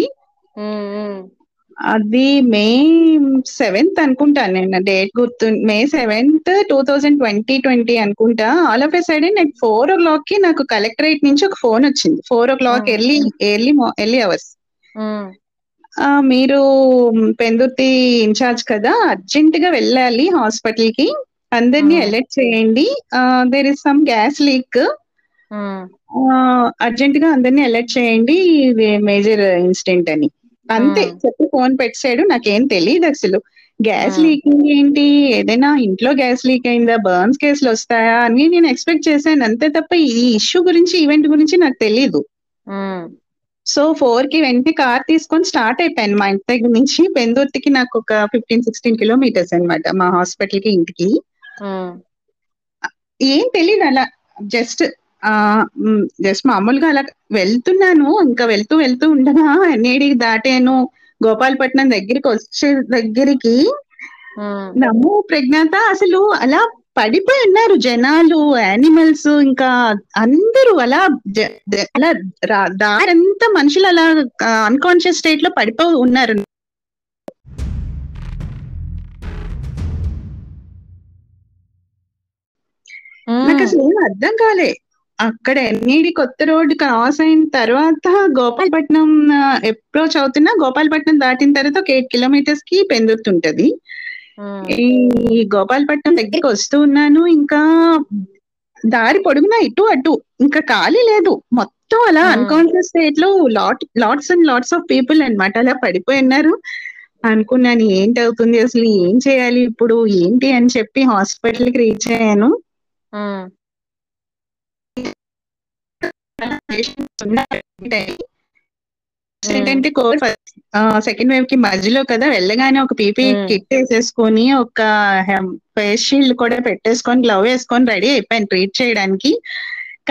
అది మే సెవెంత్ అనుకుంటాను నేను డేట్ గుర్తు May seventh two thousand twenty twenty అనుకుంటా. All of a sudden night four ఓ క్లాక్కి నాకు కలెక్టరేట్ నుంచి ఒక ఫోన్ వచ్చింది. Four o'clock. Early early early hours మీరు పెందుర్తి ఇన్ఛార్జ్ కదా అర్జెంట్గా వెళ్ళాలి హాస్పిటల్కి అందరినీ. అలర్ట్ చేయండి. There is some gas leak అర్జెంట్గా అందరినీ అలర్ట్ చేయండి ఇది మేజర్ ఇన్సిడెంట్ అని. అంతే. చెప్పి ఫోన్ పెట్టాడు నాకేం తెలియదు అసలు. గ్యాస్. లీకింగ్ ఏంటి? ఏదైనా ఇంట్లో గ్యాస్ లీక్ అయిందా? బర్న్స్ కేసులు వస్తాయా? అని నేను ఎక్స్పెక్ట్ చేశాను. అంతే తప్ప ఈ ఇష్యూ గురించి ఈవెంట్ గురించి నాకు తెలియదు సో ఫోర్కి వెంటనే కార్ తీసుకొని స్టార్ట్ అయిపోయాను. మా ఇంటి దగ్గర నుంచి పెందుర్తికి నాకు ఒక ఫిఫ్టీన్ సిక్స్టీన్ కిలోమీటర్స్ అన్నమాట. మా హాస్పిటల్కి ఇంటికి. ఏం తెలియదు అలా. జస్ట్ ఆ జస్ట్ మామూలుగా అలా వెళ్తున్నాను. ఇంకా వెళ్తూ వెళ్తూ ఉండగా ఎన్ఏడి దాటాను. గోపాలపట్నం దగ్గరికి వచ్చే దగ్గరికి నమ్ము ప్రజ్ఞాత అసలు అలా పడిపోయి ఉన్నారు జనాలు యానిమల్స్ ఇంకా అందరూ అలా అలా దారంతా మనుషులు అలా అన్కాన్షియస్ స్టేట్లో పడిపోయి ఉన్నారు. నాకు అసలు ఏం అర్థం కాలే. అక్కడ ఎన్ఈడి కొత్త రోడ్ క్రాస్ అయిన తర్వాత గోపాలపట్నం అప్రోచ్ అవుతున్నా గోపాలపట్నం దాటిన తర్వాత ఒక ఎయిట్ కిలోమీటర్స్కి పెందుతుంటది ఈ గోపాలపట్నం దగ్గరికి వస్తూ ఉన్నాను. ఇంకా దారి పొడుగునా ఇటు అటు. ఇంకా ఖాళీ లేదు. మొత్తం అలా. అన్కాన్షియస్ స్టేట్లో lot lots and lots of people అన్నమాట. అలా పడిపోయి ఉన్నారు. అనుకున్నాను ఏంటి అవుతుంది? అసలు ఏం చేయాలి ఇప్పుడు? ఏంటి అని చెప్పి హాస్పిటల్కి రీచ్ అయ్యాను. ఏంటంటే కోవిడ్ సెకండ్ వేవ్కి మధ్యలో కదా వెళ్ళగానే ఒక పీపీ. కిట్ వేసేసుకొని ఒక ఫేస్ షీల్డ్ కూడా పెట్టేసుకొని గ్లవ్ వేసుకొని రెడీ అయిపోయాను ట్రీట్ చేయడానికి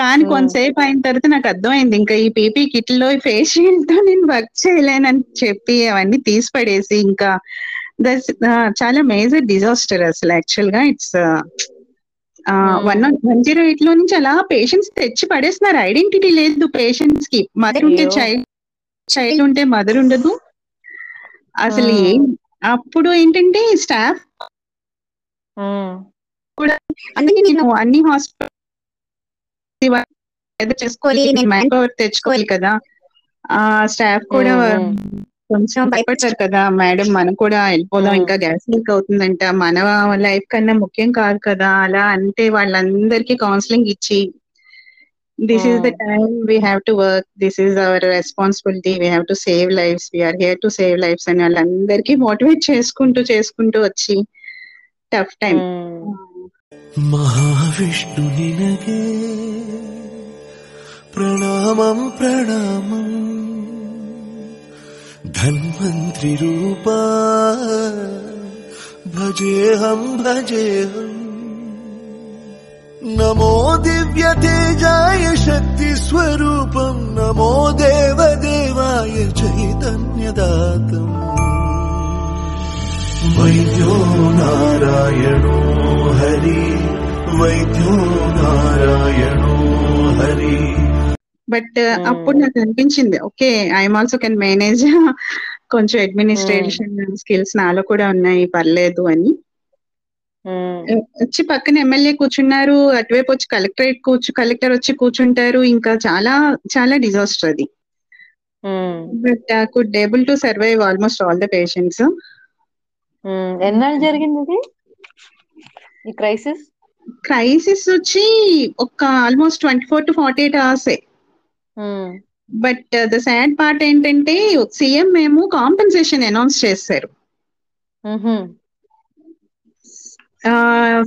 కానీ. కొంతసేపు అయిన తర్వాత నాకు అర్థమైంది ఇంకా ఈ పీపీ కిట్లో ఈ ఫేస్ షీల్డ్తో నేను వర్క్ చేయలేనని చెప్పి అవన్నీ తీసి పడేసి ఇంకా దట్స్ చాలా మేజర్ డిజాస్టర్ అసలు యాక్చువల్గా ఇట్స్ వన్ వన్ జీరో ఎయిట్లో నుంచి అలా పేషెంట్స్ తెచ్చి పడేస్తున్నారు. ఐడెంటిటీ లేదు పేషెంట్స్కి. మదర్ ఉంటే. చైల్డ్ చైల్డ్ ఉంటే మదర్ ఉండదు. అసలు. ఏం అప్పుడు ఏంటంటే స్టాఫ్ ఉమ్, అందుకే నేను అన్ని హాస్పిటల్ చేసుకోవాలి మ్యాన్ పవర్ తెచ్చుకోవాలి కదా. ఆ స్టాఫ్ కూడా కొంచెం భయపడతారు కదా మేడం మనం కూడా వెళ్ళిపోదాం. ఇంకా గ్యాస్ లీక్ అవుతుందంట. మన లైఫ్ కన్నా ముఖ్యం కాదు కదా. అలా అంటే వాళ్ళందరికీ కౌన్సిలింగ్ ఇచ్చి this is the. Time we have to work this is our responsibility we have to save lives we are here to save lives అని వాళ్ళందరికీ మోటివేట్ చేసుకుంటూ చేసుకుంటూ వచ్చి టఫ్ టైం ఉమ్, మహావిష్ణు నినగే ప్రణామం ప్రణామం. धन्वन्त्रिरूपा भजेऽहम् भजेहम् नमो दिव्यतेजाय शक्तिस्वरूपम् नमो देवदेवाय चैतन्यदातम्। वैद्यो नारायणो हरि वैद्यो नारायणो हरि। బట్. అప్పుడు నాకు అనిపించింది okay I'm also can manage కొంచెం అడ్మినిస్ట్రేషన్ స్కిల్స్ నాలో కూడా ఉన్నాయి పర్లేదు అని. వచ్చి పక్కన ఎమ్మెల్యే కూర్చున్నారు అటువైపు వచ్చి కలెక్టరేట్ కూర్చు కలెక్టర్ వచ్చి కూర్చుంటారు ఇంకా చాలా చాలా డిజాస్టర్ అది. But could able to survive almost all the patients. ఎన్నాళ్ళు జరిగింది ఇది? ఈ క్రైసిస్? క్రైసిస్ వచ్చి ఒక almost twenty four to forty eight hours. But the sad part ఏంటంటే సీఎం మేము కాంపెన్సేషన్ అనౌన్స్ చేశారు.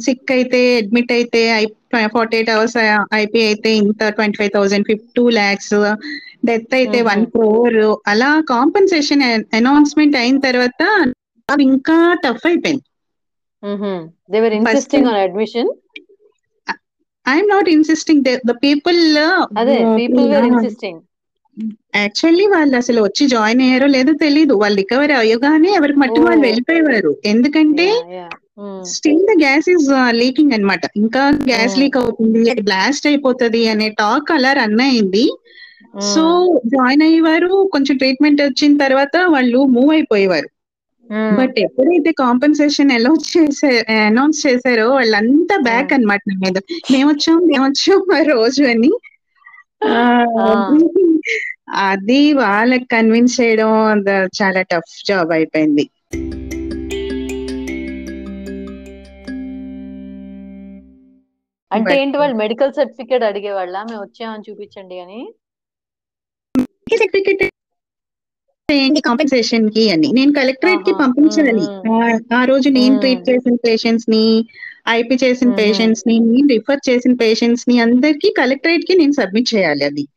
సిక్ అయితే అడ్మిట్ అయితే ఫార్టీ ఎయిట్ అవర్స్ ఐపీ అయితే ఇంత twenty five thousand fifty two lakhs death అయితే. వన్ క్రోర్ అలా కాంపెన్సేషన్ అనౌన్స్మెంట్ అయిన తర్వాత అవి ఇంకా టఫ్ అయిపోయింది. Admission I'm not insisting the people actually వాళ్ళు అసలు వచ్చి జాయిన్ అయ్యారో లేదో తెలీదు. వాళ్ళు రికవర్ అయ్యగానే ఎవరికి మట్టి వాళ్ళు. వెళ్ళిపోయేవారు. ఎందుకంటే still the gas is leaking అన్నమాట. ఇంకా గ్యాస్ Hmm. లీక్ అవుతుంది అది బ్లాస్ట్ అయిపోతది అనే టాక్ అలా రన్ అయింది. సో జాయిన్ అయ్యేవారు కొంచెం ట్రీట్మెంట్ వచ్చిన తర్వాత వాళ్ళు మూవ్ అయిపోయేవారు. బట్ ఎప్పుడైతే కాంపెన్సేషన్ అలౌన్స్ చేసే అనౌన్స్ చేశారో వాళ్ళంతా బ్యాక్ Hmm. అన్నమాట నా మీద. మేము వచ్చాం మేము వచ్చాం ఆ రోజు అని. అది వాళ్ళకి కన్విన్స్ చేయడం చాలా టఫ్ జాబ్ అయిపోయింది. అంటే ఏంటి వాళ్ళు మెడికల్ సర్టిఫికేట్ అడిగేవాళ్ళ? మేము వచ్చామని చూపించండి అని? సర్టిఫికెట్ ఏంటి కాంపెన్సేషన్కి అని. నేను కలెక్టరేట్కి పంపించాలి. ఆ- రోజు నేను. ట్రీట్ చేసిన పేషెంట్స్ని ఐపీ చేసిన. పేషెంట్స్ని నేను రిఫర్ చేసిన పేషెంట్స్ని అందరికి కలెక్టరేట్కి నేను సబ్మిట్ చేయాలి అది.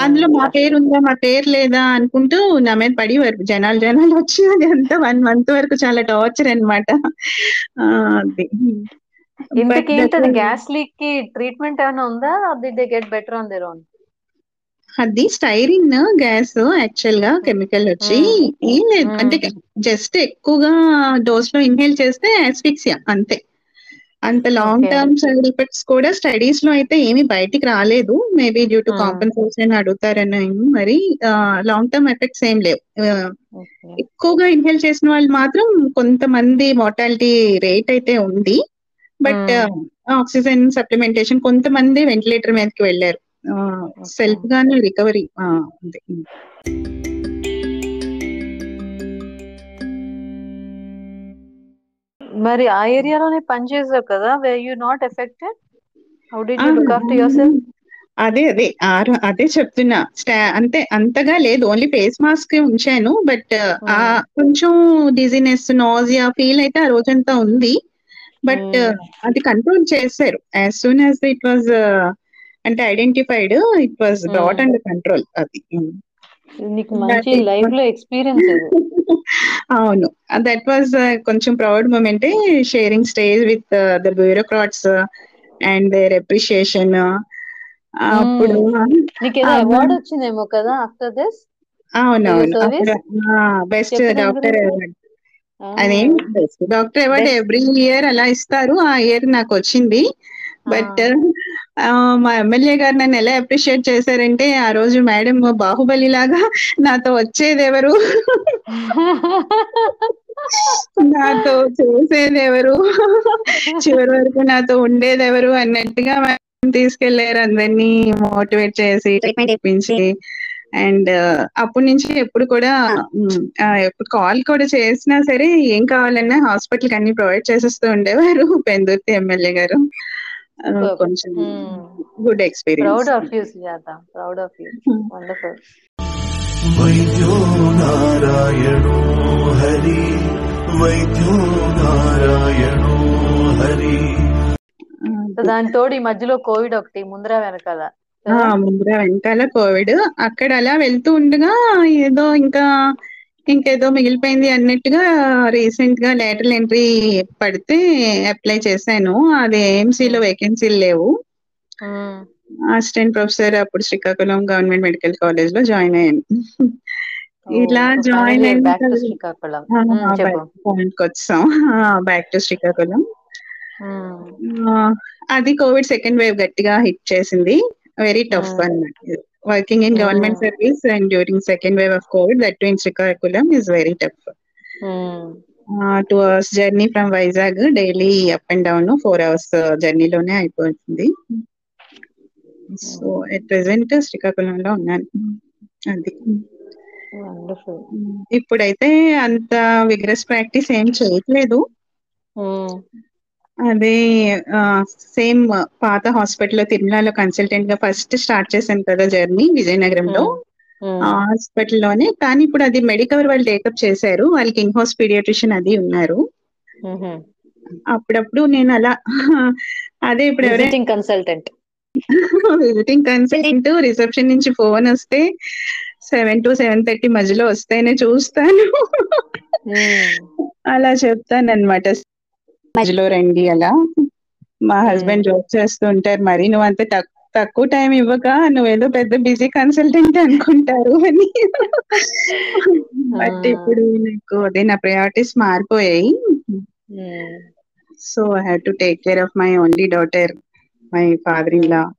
అందులో మా. పేరు ఉందా మా పేరు లేదా అనుకుంటూ నా మీద పడేవారు జనాలు జనాలు వచ్చి అది అంతా వన్ మంత్ వరకు చాలా టార్చర్ అన్నమాట. అది. But ఇంతకీ that ఏంటది? was- గ్యాస్ లీక్కి ట్రీట్మెంట్ ఏమైనా ఉందా? D they get better on their own అది స్టైరిన్ గ్యాస్ యాక్చువల్గా కెమికల్ వచ్చి. ఏం లేదు. అంటే జస్ట్ ఎక్కువగా డోస్లో ఇన్హేల్ చేస్తే ఆస్ఫిక్సియా అంతే అంత లాంగ్. టర్మ్ సైడ్ ఎఫెక్ట్స్ కూడా స్టడీస్లో అయితే ఏమీ బయటికి రాలేదు మేబీ డ్యూ టు. కాంపెన్సేషన్ అడుగుతారని మరి లాంగ్ టర్మ్ ఎఫెక్ట్స్ ఏం లేవు ఎక్కువగా ఇన్హేల్ చేసిన వాళ్ళు మాత్రం కొంతమంది మోర్టాలిటీ రేట్ అయితే ఉంది బట్. ఆక్సిజన్ సప్లిమెంటేషన్ కొంతమంది వెంటిలేటర్ మీదకి వెళ్ళారు సెల్ఫ్ గానే రికవరీ ఉంది మరి ఆ ఏరియాలోనే పనిచేసావు కదా were you not affected how did you look after yourself అదే అదే. ఆరు- అదే చెప్తున్నా. స్టా- అంతే అంతగా లేదు. ఓన్లీ ఫేస్ మాస్క్ ఉంచాను బట్ ఆ కొంచెం డిజినెస్ నాజియా ఫీల్ అయితే ఆ రోజంతా ఉంది. బట్ అది కంట్రోల్ చేశారు. As soon as it was అంటే identified it brought Hmm. Under control అది. నీకు మంచి లైఫ్లో ఎక్స్పీరియన్స్ అవును. దట్ వాజ్ కొంచెం proud moment sharing stage with the bureaucrats and their appreciation అప్పుడు నీకు ఏదో ఆ, అవార్డ్ వచ్చిందేమో కదా ఆఫ్టర్ దిస్ అవునవును? Best doctor. అవార్డ్ అదేం best doctor award. Every year అలా ఇస్తారు. ఆ ఇయర్ నాకు వచ్చింది. బట్ మా ఎమ్మెల్యే గారు నన్ను ఎలా అప్రిషియేట్ చేశారంటే ఆ రోజు మేడం బాహుబలి లాగా నాతో వచ్చేది ఎవరు నాతో చేసేది ఎవరు చివరి వరకు నాతో ఉండేది ఎవరు అన్నట్టుగా మేడం తీసుకెళ్ళారు అందరినీ మోటివేట్ చేసి ట్రీట్మెంట్ ఇప్పించి అండ్ అప్పటి నుంచి ఎప్పుడు కూడా ఎప్పుడు కాల్ కూడా చేసినా సరే ఏం కావాలన్నా హాస్పిటల్ అన్ని ప్రొవైడ్ చేసేస్తూ ఉండేవారు పెందుర్తి ఎమ్మెల్యే గారు. కొంచెం good experience. Proud of you Sujatha. Proud of you. Hmm. Wonderful. వైద్యో నారాయణో హరి. వైద్యో నారాయణో హరి దాని తోడు ఈ మధ్యలో కోవిడ్ ఒకటి ముందర వెనకాల. ముందర వెనకాల కోవిడ్. అక్కడ అలా వెళ్తూ ఉండగా ఏదో ఇంకా ఇంకేదో మిగిలిపోయింది అన్నట్టుగా రీసెంట్గా లేటరల్ ఎంట్రీ పడితే అప్లై చేశాను. అది AMC లో వేకెన్సీలు లేవు. అసిస్టెంట్ ప్రొఫెసర్ అప్పుడు శ్రీకాకుళం గవర్నమెంట్ మెడికల్ కాలేజ్లో జాయిన్ అయ్యాను. ఇలా జాయిన్ అయిన బ్యాక్ టు తర్వాత- శ్రీకాకుళం. ఆ, Hmm, చెప్పు. back point కి వచ్చాం బ్యాక్ టు శ్రీకాకుళం. అది కోవిడ్ సెకండ్ వేవ్ గట్టిగా హిట్ చేసింది. Very tough Hmm. అన్నమాట working in government Hmm. Service and during second wave of covid that in Srikakulam is very tough Hmm. Two hours journey from Vizag daily up and down four hours జర్నీలోనే అయిపోతుంది so at present శ్రీకాకుళంలో ఉన్నాను అది wonderful ఇప్పుడైతే అంత vigorous practice ఏం చేయట్లేదు Hmm. అదే same పాత హాస్పిటల్ తిరుమలలో కన్సల్టెంట్గా ఫస్ట్ స్టార్ట్ చేశాను కదా జర్నీ విజయనగరంలో. ఆ హాస్పిటల్లోనే కానీ ఇప్పుడు అది మెడికవర్ వాళ్ళు టేకప్ చేశారు. వాళ్ళకి ఇన్ హౌస్ పీడియాట్రిషియన్ అది ఉన్నారు. అప్పుడప్పుడు నేను అలా అదే ఇప్పుడు ఎవరైనా కన్సల్టెంట్. విజిటింగ్ కన్సల్టెంట్ రిసెప్షన్ నుంచి ఫోన్ వస్తే సెవెన్ టు సెవెన్ థర్టీ మధ్యలో వస్తేనే చూస్తాను. అలా చెప్తాను అనమాట మధ్యలో రండి అలా. మా హస్బెండ్ జోక్ చేస్తూ ఉంటారు. మరి నువ్వు అంత తక్- తక్కువ టైం ఇవ్వక నువ్వేదో పెద్ద బిజీ కన్సల్టెంట్ అనుకుంటారు అని. బట్ ఇప్పుడు నాకు అదే నా ప్రయారిటీస్ మారిపోయాయి. So I have to take care of my only daughter my father in law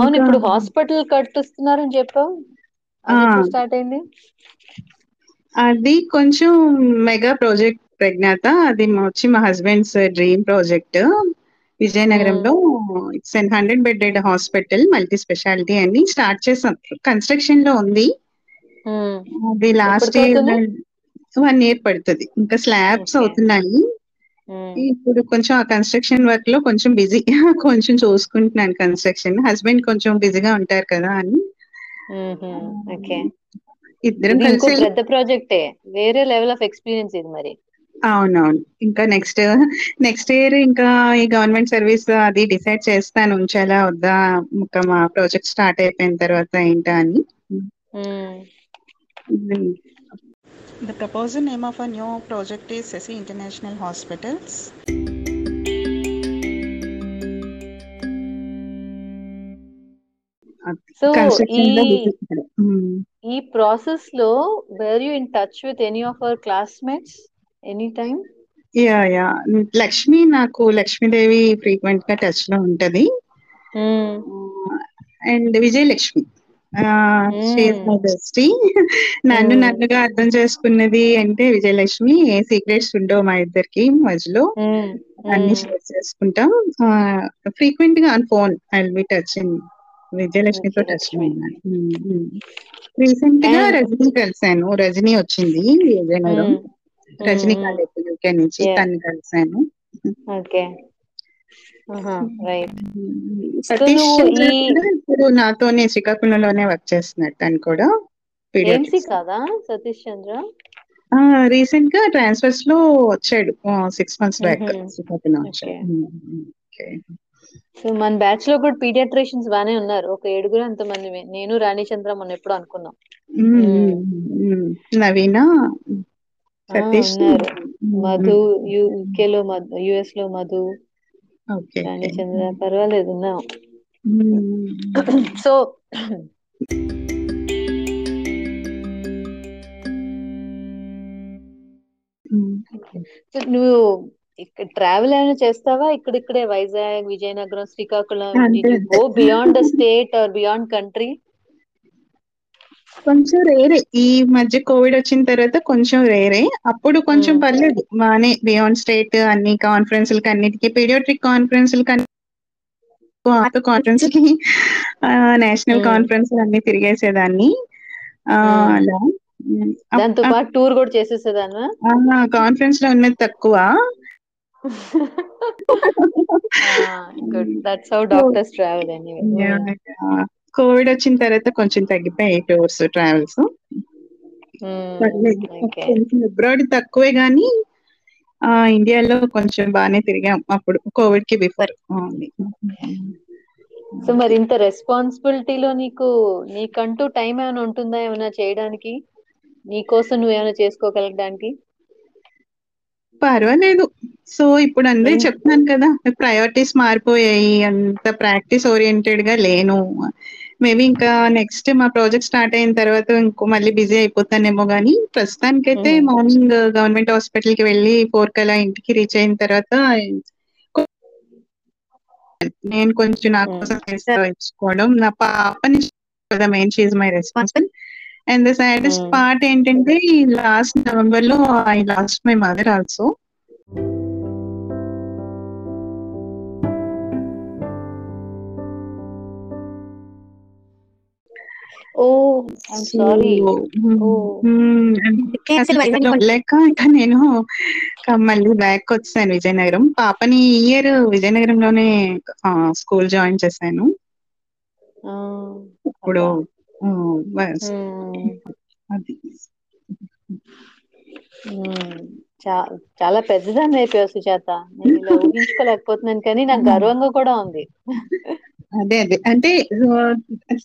అవును ఇప్పుడు హాస్పిటల్ కట్టిస్తున్నారని చెప్పావు? అది. ఎప్పుడు స్టార్ట్ అయింది అది కొంచెం మెగా ప్రాజెక్ట్ ప్రజ్ఞాత అది మా- వచ్చి మా హస్బెండ్స్ డ్రీమ్ ప్రాజెక్ట్ విజయనగరంలో it's and hundred bedded hospital multi speciality అని స్టార్ట్ చేసాం కన్స్ట్రక్షన్లో ఉంది. అది లాస్ట్ ఇయర్? వన్ ఇయర్ పడుతుంది ఇంకా స్లాబ్స్. అవుతున్నాయి. ఇప్పుడు కొంచెం ఆ కన్స్ట్రక్షన్ వర్క్లో కొంచెం బిజీ కొంచెం చూసుకుంటున్నాను కన్స్ట్రక్షన్ హస్బెండ్ కొంచెం బిజీగా ఉంటారు కదా అని. ఓకే. ఇద్దరం కలిసి పెద్ద ప్రాజెక్టే. వేరే లెవెల్ ఆఫ్ ఎక్స్పీరియన్స్ ఇది మరి. అవునవును. ఇంకా నెక్స్ట్ నెక్స్ట్ ఇయర్ ఇంకా ఈ గవర్నమెంట్ సర్వీస్ అది డిసైడ్ చేస్తాను. ఉంచాలా వద్దా? ఇంకా మా ప్రాజెక్ట్ స్టార్ట్ అయిపోయిన తర్వాత ఏంటా అని. The proposed name of a new project is Sesi International Hospitals. So ఈ ప్రాసెస్లో were you in touch with any of our classmates any time yeah! Yeah! Lakshmi నాకు లక్ష్మీదేవి ఫ్రీక్వెంట్‌గా టచ్‌లో ఉంటది. ఆహ్, అండ్ విజయలక్ష్మి. బెస్టీ. నన్ను నన్నుగా అర్థం చేసుకున్నది అంటే విజయలక్ష్మి. ఏ సీక్రెట్స్ ఉండవు మా ఇద్దరికీ మధ్యలో. అన్నీ షేర్ చేసుకుంటాం. ఆహ్, ఫ్రీక్వెంట్‌గా on phone I will be touching. విజయలక్ష్మితో. Hmm. Hmm. రీసెంట్‌గా అండ్ రజనీ కలిసాను. రజనీ వచ్చింది యూకే నుంచి తన్ని కలిసాను. ఓకే. సతీష్ ఇప్పుడు నాతోనే శ్రీకాకుళంలోనే వర్క్ చేస్తున్నాడు తను కూడా. కాదా సతీష్ చంద్ర? రీసెంట్గా ట్రాన్స్ఫర్స్లో వచ్చాడు. Six months back. శ్రీకాకుళం వచ్చాడు. ఓకే. సో మన బ్యాచ్లో కూడా పీడియాట్రిషియన్స్ బానే ఉన్నారు. ఒక ఏడుగురు అంతమంది నేను రాణి చంద్ర మొన్న ఎప్పుడు అనుకున్నాం. మ్మ్. నవీన? సతీష్? మధు. యూకే లో మధు యుఎస్లో మధు రాణి చంద్ర పర్వాలేదు ఉన్నాం. సో నువ్వు ఇక్కడ ట్రావెల్ ఏమైనా చేస్తావా? ఇక్కడిక్కడే Vizag Vizianagaram Srikakulam go beyond the state or beyond country కొంచెం రేరే ఈ మధ్య కోవిడ్ వచ్చిన తర్వాత కొంచెం రేరే అప్పుడు కొంచెం పర్లేదు. బానే బియాండ్ స్టేట్ అన్ని కాన్ఫరెన్స్లకి అన్నిటికీ పీడియాట్రిక్ కాన్ఫరెన్స్లకి కాన్ఫరెన్స్కి నేషనల్ కాన్ఫరెన్స్ అన్ని తిరిగేసేదాన్ని. ఆ, అలా. దాంతో పాటు టూర్ కూడా చేసేసేదానా కాన్ఫరెన్స్లో ఉన్నది తక్కువ. Good that's how doctors travel anyway covid వచ్చిన తర్వాత కొంచెం తగ్గిపోయాయి టూర్స్ ట్రావెల్స్. అబ్రాడ్ తక్కువే గానీ ఆ ఇండియాలో కొంచెం బాగానే తిరిగాం అప్పుడు కోవిడ్కి బిఫోర్ సో మరి ఇంత రెస్పాన్సిబిలిటీలో నీకు నీకంటూ టైం ఏమైనా ఉంటుందా ఏమైనా చేయడానికి? నీ కోసం నువ్వు ఏమైనా చేసుకోగలగడానికి? పర్వాలేదు. సో ఇప్పుడు అందరూ చెప్తున్నాను కదా ప్రయారిటీస్ మారిపోయాయి అంత ప్రాక్టీస్ ఓరియంటెడ్గా లేను. మేబీ ఇంకా నెక్స్ట్ మా ప్రాజెక్ట్ స్టార్ట్ అయిన తర్వాత ఇంకో మళ్ళీ బిజీ అయిపోతానేమో కానీ ప్రస్తుతానికైతే మార్నింగ్ గవర్నమెంట్ హాస్పిటల్కి వెళ్ళి ఫోర్ కలా ఇంటికి రీచ్ అయిన తర్వాత నేను కొంచెం నా కోసం నా పాపని కదా main she's my responsible and the saddest part ఏంటంటే లాస్ట్ నవంబర్లో I lost my mother also లేక ఇంకా నేను మళ్ళీ బ్యాక్ వచ్చాను విజయనగరం. పాపని ఇయర్ విజయనగరంలోనే స్కూల్ జాయిన్ చేశాను. ఇప్పుడు అది చాలా పెద్దదాన్ని అయిపోయావు సుజాత. నేను ఇలా ఊహించుకోలేకపోతున్నాను కానీ నాకు గర్వంగా కూడా ఉంది. అదే అదే. అంటే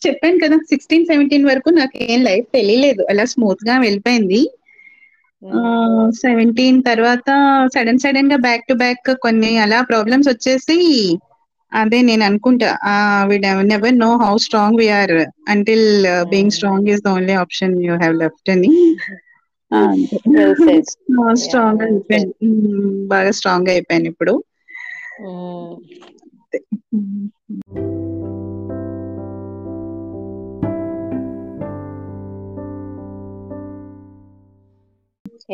చెప్పాను కదా సిక్స్టీన్ సెవెంటీన్ వరకు నాకు ఏం లైఫ్ తెలియలేదు. అలా స్మూత్గా వెళ్ళిపోయింది సెవెంటీన్ తర్వాత సడన్ సడన్గా బ్యాక్ టు బ్యాక్ కొన్ని అలా ప్రాబ్లమ్స్ వచ్చేసి అదే నేను అనుకుంటా we never know how strong we are until being strong is the only option you have left అని. స్ట్రాంగ్ అయిపోయాను బాగా స్ట్రాంగ్ అయిపోయాను ఇప్పుడు.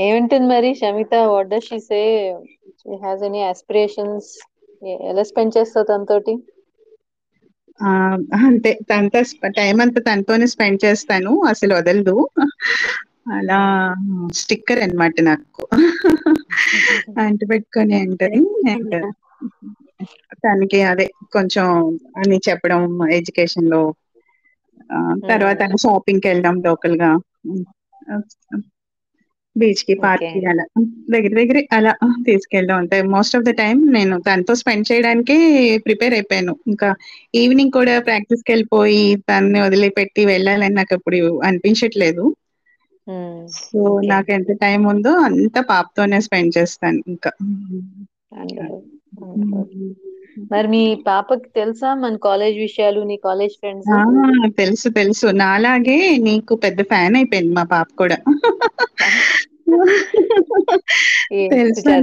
ఏమింటుంది మరి Shamitha what does she say she has any aspirations ఎలా స్పెండ్ చేస్తావు తనతోటి? అంతే. తనతో టైం అంతా తనతోనే స్పెండ్ చేస్తాను. అసలు వదలదు. అలా స్టిక్కర్ అనమాట నాకు. అంటి పెట్టుకొని ఉంటది అండ్ తనకి అదే కొంచెం అని చెప్పడం ఎడ్యుకేషన్లో తర్వాత షాపింగ్కి వెళ్ళడం లోకల్గా బీచ్కి పార్క్కి అలా దగ్గర దగ్గర అలా తీసుకెళ్ళడం అంటే మోస్ట్ ఆఫ్ ద టైం నేను తనతో స్పెండ్ చేయడానికి ప్రిపేర్ అయిపోయాను. ఇంకా ఈవినింగ్ కూడా ప్రాక్టీస్కి వెళ్ళిపోయి తన్ని వదిలిపెట్టి వెళ్ళాలని నాకు ఇప్పుడు అనిపించట్లేదు. సో ఓకే నాకు ఎంత టైం ఉందో అంత పాపతోనే స్పెండ్ చేస్తాను ఇంకా. వండర్ఫుల్ వండర్ఫుల్ మరి మీ పాపకి తెలుసా మన కాలేజ్ విషయాలు నీ కాలేజ్ ఫ్రెండ్స్? తెలుసు తెలుసు. నాలాగే నీకు పెద్ద ఫ్యాన్ అయిపోయింది మా పాప కూడా. తెలుసా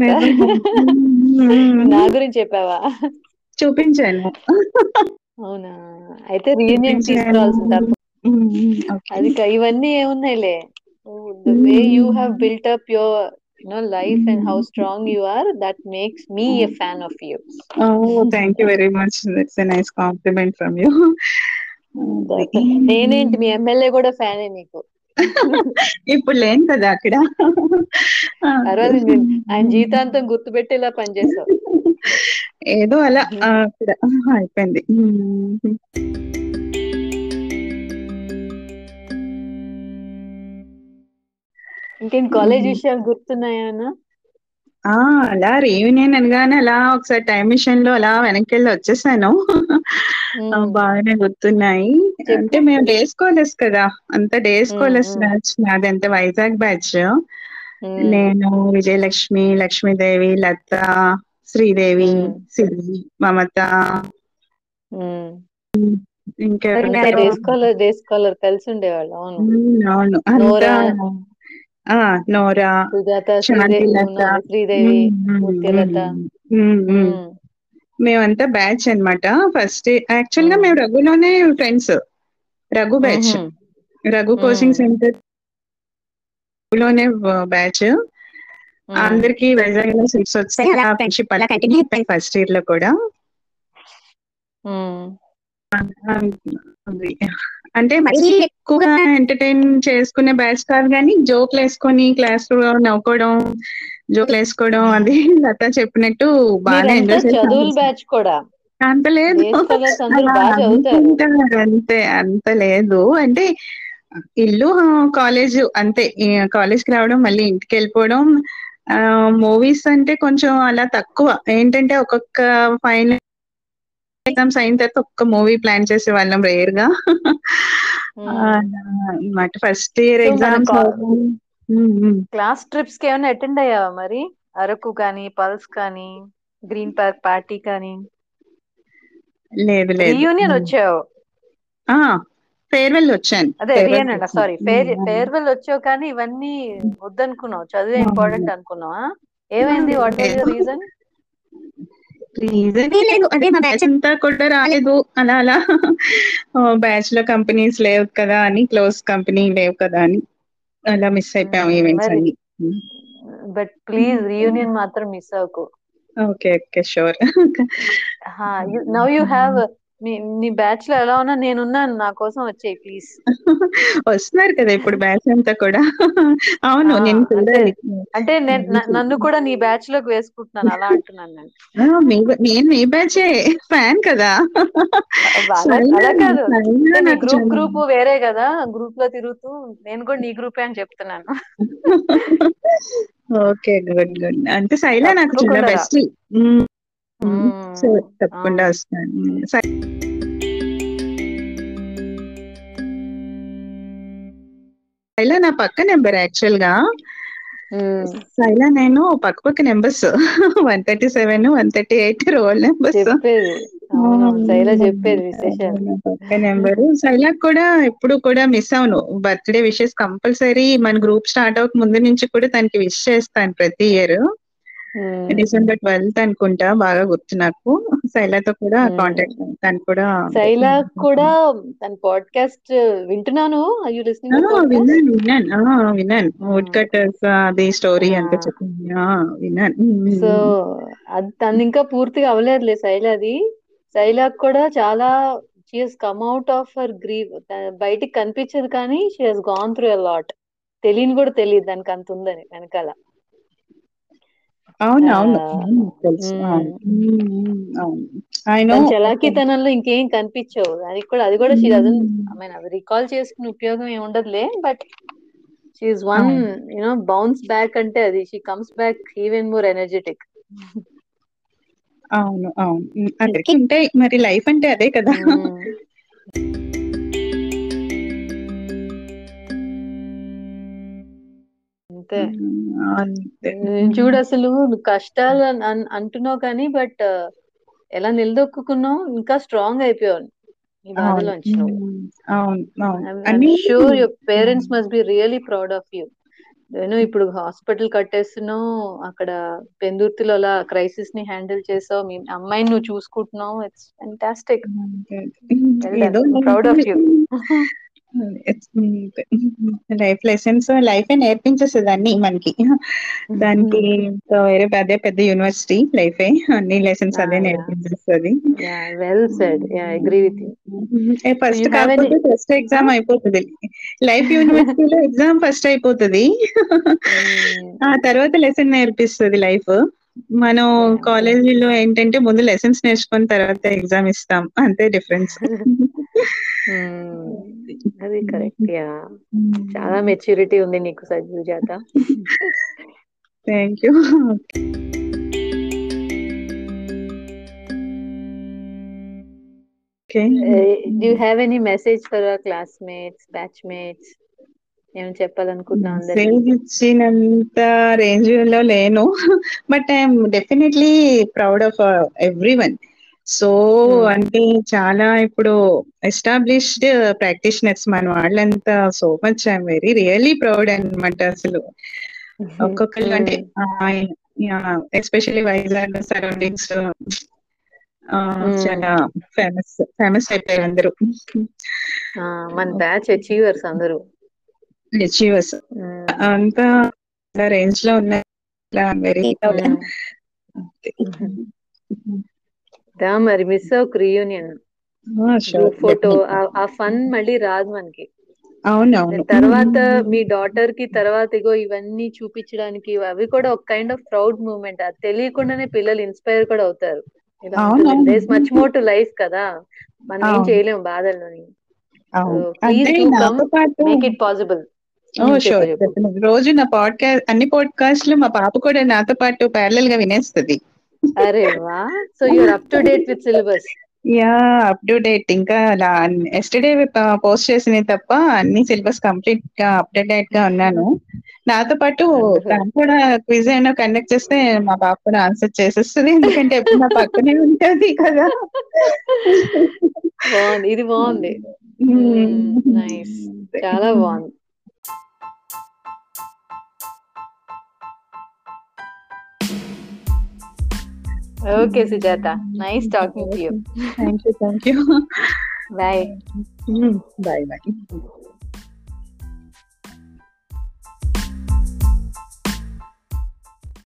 నా గురించి చెప్పావా? చూపించాను. అవునా? అయితే రీయూనియన్ ఓకే. అది ఇవన్నీ ఏమున్నాయిలే? Way you have built up your no life and how strong you are that makes me a fan of you oh thank you very much it's a nice compliment from you నేనేంటి మీ MLA కూడా ఫ్యానే నీకు? ఇప్పుడు లేను కదా అక్కడ. ఆయన జీవితాంతం గుర్తుపెట్టేలా పనిచేసావు ఏదో అలా అక్కడ. అయిపోయింది. ఇంకేం కాలేజ్ విషయాలు గుర్తున్నాయా? ఆ అలా రీయూనియన్ అనగానే అలా ఒకసారి టైం మిషన్లో అలా వెనక్కి వెళ్ళి వచ్చేసాను. బాగానే గుర్తున్నాయి. అంటే మేము డేస్ కాలేజ్ కదా అంత డేస్ కాలేజ్. బ్యాచ్ నాది అంత వైజాగ్ బ్యాచ్. నేను విజయలక్ష్మి లక్ష్మీదేవి లత శ్రీదేవి. సిరి మమత మ్మ్. అంతా ఇంకెవరు డేస్ కాలర్ డేస్ కాలర్ కలిసి ఉండేవాళ్ళు అవును అంతా ఆ నోరా శ్రీదేవి. మేమంతా బ్యాచ్ అన్నమాట ఫస్ట్ యాక్చువల్గా మ్మ్. రఘులోనే friends Raghu batch. Raghu. Coaching సెంటర్లోనే batch. అందరికి వైజాగ్లో సీట్స్ వచ్చాయి అలా ఫ్రెండ్షిప్ అలా కంటిన్యూ అయిపోయి ఫస్ట్ ఇయర్లో కూడా. అంటే మరీ ఎక్కువగా ఎంటర్టైన్ చేసుకునే బ్యాచ్ కాదు కానీ జోక్లు వేసుకొని క్లాస్లో నవ్వుకోవడం జోక్లు వేసుకోవడం అది లత చెప్పినట్టు బాగా ఎంజాయ్ చదువుల చేసాం బ్యాచ్ కూడా. అంత లేదు. అంతే అంత లేదు. అంటే ఇల్లు కాలేజ్ అంతే. కాలేజ్కి రావడం మళ్ళీ ఇంటికి వెళ్ళిపోవడం మూవీస్ అంటే కొంచెం అలా తక్కువ. ఏంటంటే ఒక్కొక్క ఫైనల్ ఎగ్జామ్స్ అయిన తర్వాత ఒక్క మూవీ ప్లాన్ చేసే వాళ్ళం రేర్గా అన్నమాట. ఫస్ట్ ఇయర్ ఎగ్జామ్స్ క్లాస్ ట్రిప్స్కి ఏమైనా అటెండ్ అయ్యావా మరి? అరకు కానీ పల్స్ కానీ గ్రీన్ పార్క్ పార్టీ కానీ లేదు లేదు. రీయూనియన్ వచ్చావు? ఆ ఫేర్వెల్ వచ్చాను. అదే రీయూనియన్ సారీ. ఫేర్ ఫేర్వెల్ వచ్చావు కానీ ఇవన్నీ వద్దనుకున్నావు. చదువే ఇంపార్టెంట్ అనుకున్నావా? ఏమైంది? వాట్ యువర్ రీజన్ రీజన్ లేదు అదే మా బ్యాచ్ అంతా కూడా రాలేదు. అలా అలా. బ్యాచ్లో కంపెనీస్ లేవు కదా అని క్లోజ్ కంపెనీ లేవు కదా అని. అలా మిస్ అయిపోయాం ఈవెంట్స్ అన్ని. బట్ ప్లీజ్ రీయూనియన్ మాత్రం మిస్ అవ్వకు. Okay okay sure now you have నీ బ్యాచ్లో ఎలా ఉన్నా నేనున్నాను నా కోసం వచ్చేయి ప్లీజ్. వస్తున్నారు కదా ఇప్పుడు బ్యాచ్ అంతా కూడా. అవును నేను అంటే చూడాలి అంటే నేను న- నన్ను కూడా నీ బ్యాచ్లోకి వేసుకుంటున్నాను అలా అంటున్నాను నేను. నేను మీ బ్యాచే ఫ్యాన్ కదా. గ్రూప్ గ్రూప్ వేరే కదా గ్రూప్లో తిరుగుతూ నేను కూడా నీ గ్రూపే అని చెప్తున్నాను. Okay good good. అంటే శైల నాకు. బెస్ట్. సో తప్పకుండా. వస్తాను. శైల నా పక్క నెంబర్ యాక్చువల్గా. శైల నేను పక్క పక్క numbers. One thirty seven one thirty eight roll numbers. పక్క నెంబరు. శైలాక్ కూడా ఎప్పుడు కూడా మిస్ అవును. బర్త్డే విషెస్ కంపల్సరీ మన గ్రూప్ స్టార్ట్ అవ్వక ముందు నుంచి కూడా తనకి విష్ చేస్తాను ప్రతి ఇయర్. డిసెంబర్ ట్వెల్త్ అనుకుంటా బాగా గుర్తు నాకు. శైలతో కూడా. కాంటాక్ట్ తను కూడా శైల కూడా తన పాడ్కాస్ట్ వింటున్నాను. పాడ్కాస్ట్ విన్నాను విన్నాను. ఆ, విన్నాను. వుడ్ కట్టర్స్ అది స్టోరీ. అంతా చెప్పింది. ఆ, విన్నాను. సో అది తను ఇంకా పూర్తిగా అవ్వలేదులే శైలది. శైలాకి కూడా చాలా she has come out of her grieve బయటికి కనిపించదు కానీ she has gone through a lot తెలియని కూడా తెలియదు దానికి అంత ఉందని వెనకాల. అవును అవును. అవును, తెలుసు. అవును. ఉమ్, ఉమ్, అవును ఆయన తన చలాకీతనంలో ఇంకేం కనిపించవు. అది కూడా అది కూడా షీ డజన్ ఐ మీన్ అది రికాల్ చేసుకునే ఉపయోగం ఏమి ఉండదులే బట్ షీఈస్ వన్ అవును. యునో బౌన్స్ బ్యాక్ అంటే అది she comes back even more energetic అవును అవును. ఉమ్, అందరికీ ఉంటాయి మరి లైఫ్ అంటే అదే కదా. అంతే అంతే. నేను చూడు అసలు నువ్వు కష్టాలు అంటున్నావు కానీ బట్ ఎలా నిలదొక్కున్నావు ఇంకా స్ట్రాంగ్ అయిపోయావు ఈ బాధలోంచి sure your parents must be really proud of you నేను ఇప్పుడు హాస్పిటల్ కట్టేస్తున్నావు అక్కడ పెందుర్తిలో అలా క్రైసిస్ని హ్యాండిల్ చేసావు మీ అమ్మాయిని నువ్వు చూసుకుంటున్నావు. ఇట్స్ ఫెంటాస్టిక్ ఏదో proud of you life lessons life నేర్పించేస్తుంది అన్ని మనకి. దానికి వేరే అదే పెద్ద యూనివర్సిటీ లైఫే అన్ని లెసన్స్ అదే నేర్పించేస్తుంది. Well said agree with you first కాకపోతే ఫస్ట్ ఎగ్జామ్ అయిపోతుంది. లైఫ్ యూనివర్సిటీలో ఎగ్జామ్ ఫస్ట్ అయిపోతుంది. ఆ తర్వాత లెసన్ నేర్పిస్తుంది లైఫ్ మనం. కాలేజీలో ఏంటంటే ముందు లెసన్స్ నేర్చుకున్న తర్వాత ఎగ్జామ్ ఇస్తాం. అంతే డిఫరెన్స్ అది కరెక్ట్. యా. చాలా మెచ్యూరిటీ ఉంది నీకు Sujatha thank you. Okay. Do have any message for our classmates batchmates ఏమైనా చెప్పాలనుకుంటున్నావు అందరికి మెసేజ్ ఇచ్చినంత రేంజ్లో లేను. But I'm definitely proud of every one so. అంటే చాలా ఇప్పుడు ఎస్టాబ్లిష్డ్ ప్రాక్టీషనర్స్ మన వాళ్ళంతా so much I'm very really proud అన్నమాట అసలు. ఒక్కొక్కరు అంటే ఎస్పెషల్లీ వైజాగ్ సరౌండింగ్స్. చాలా ఫేమస్ ఫేమస్ అయిపోయారు అందరూ. మన బ్యాచ్ అచీవర్స్ అందరూ. అచీవర్స్. అంతా రేంజ్లో ఉన్నాయి వెరీ. దా మరి మిస్ అవ్వకు రియూనియన్ గ్రూప్ ఫోటో ఆ ఫన్ మళ్ళీ రాదు మనకి. తర్వాత మీ డాటర్కి తర్వాత ఇగో ఇవన్నీ చూపించడానికి అవి కూడా ఒక కైండ్ ఆఫ్ ప్రౌడ్ మూమెంట్ అది తెలియకుండానే పిల్లలు ఇన్స్పైర్ కూడా అవుతారు. There's much more to life కదా. మనం ఏం. చేయలేము బాధల్లోని. అవును. అంటే నాతో పాటు ఓ షూర్ రోజు నా పాడ్కాస్ట్ అన్ని పాడ్కాస్ట్లో మా పాప కూడా నాతో పాటు ప్యారలల్గా వినేస్తుంది. అరే వా. So you're up to date with syllabus yeah up to date ఇంకా ఎస్టర్డే పోస్ట్ చేసినవి తప్ప అన్ని సిలబస్ కంప్లీట్గా అప్డేటెడ్గా ఉన్నాను. నాతో పాటు కూడా క్విజ్ అయినా కండక్ట్ చేస్తే మా పాప కూడా ఆన్సర్ చేసేస్తుంది. ఎందుకంటే ఎప్పుడు నా పక్కనే ఉంటది కదా. బాగుంది. ఇది బాగుంది. నైస్ చాలా బాగుంది. Okay, Sujata. Nice talking to you. Thank you. Thank you. bye. Bye. Bye.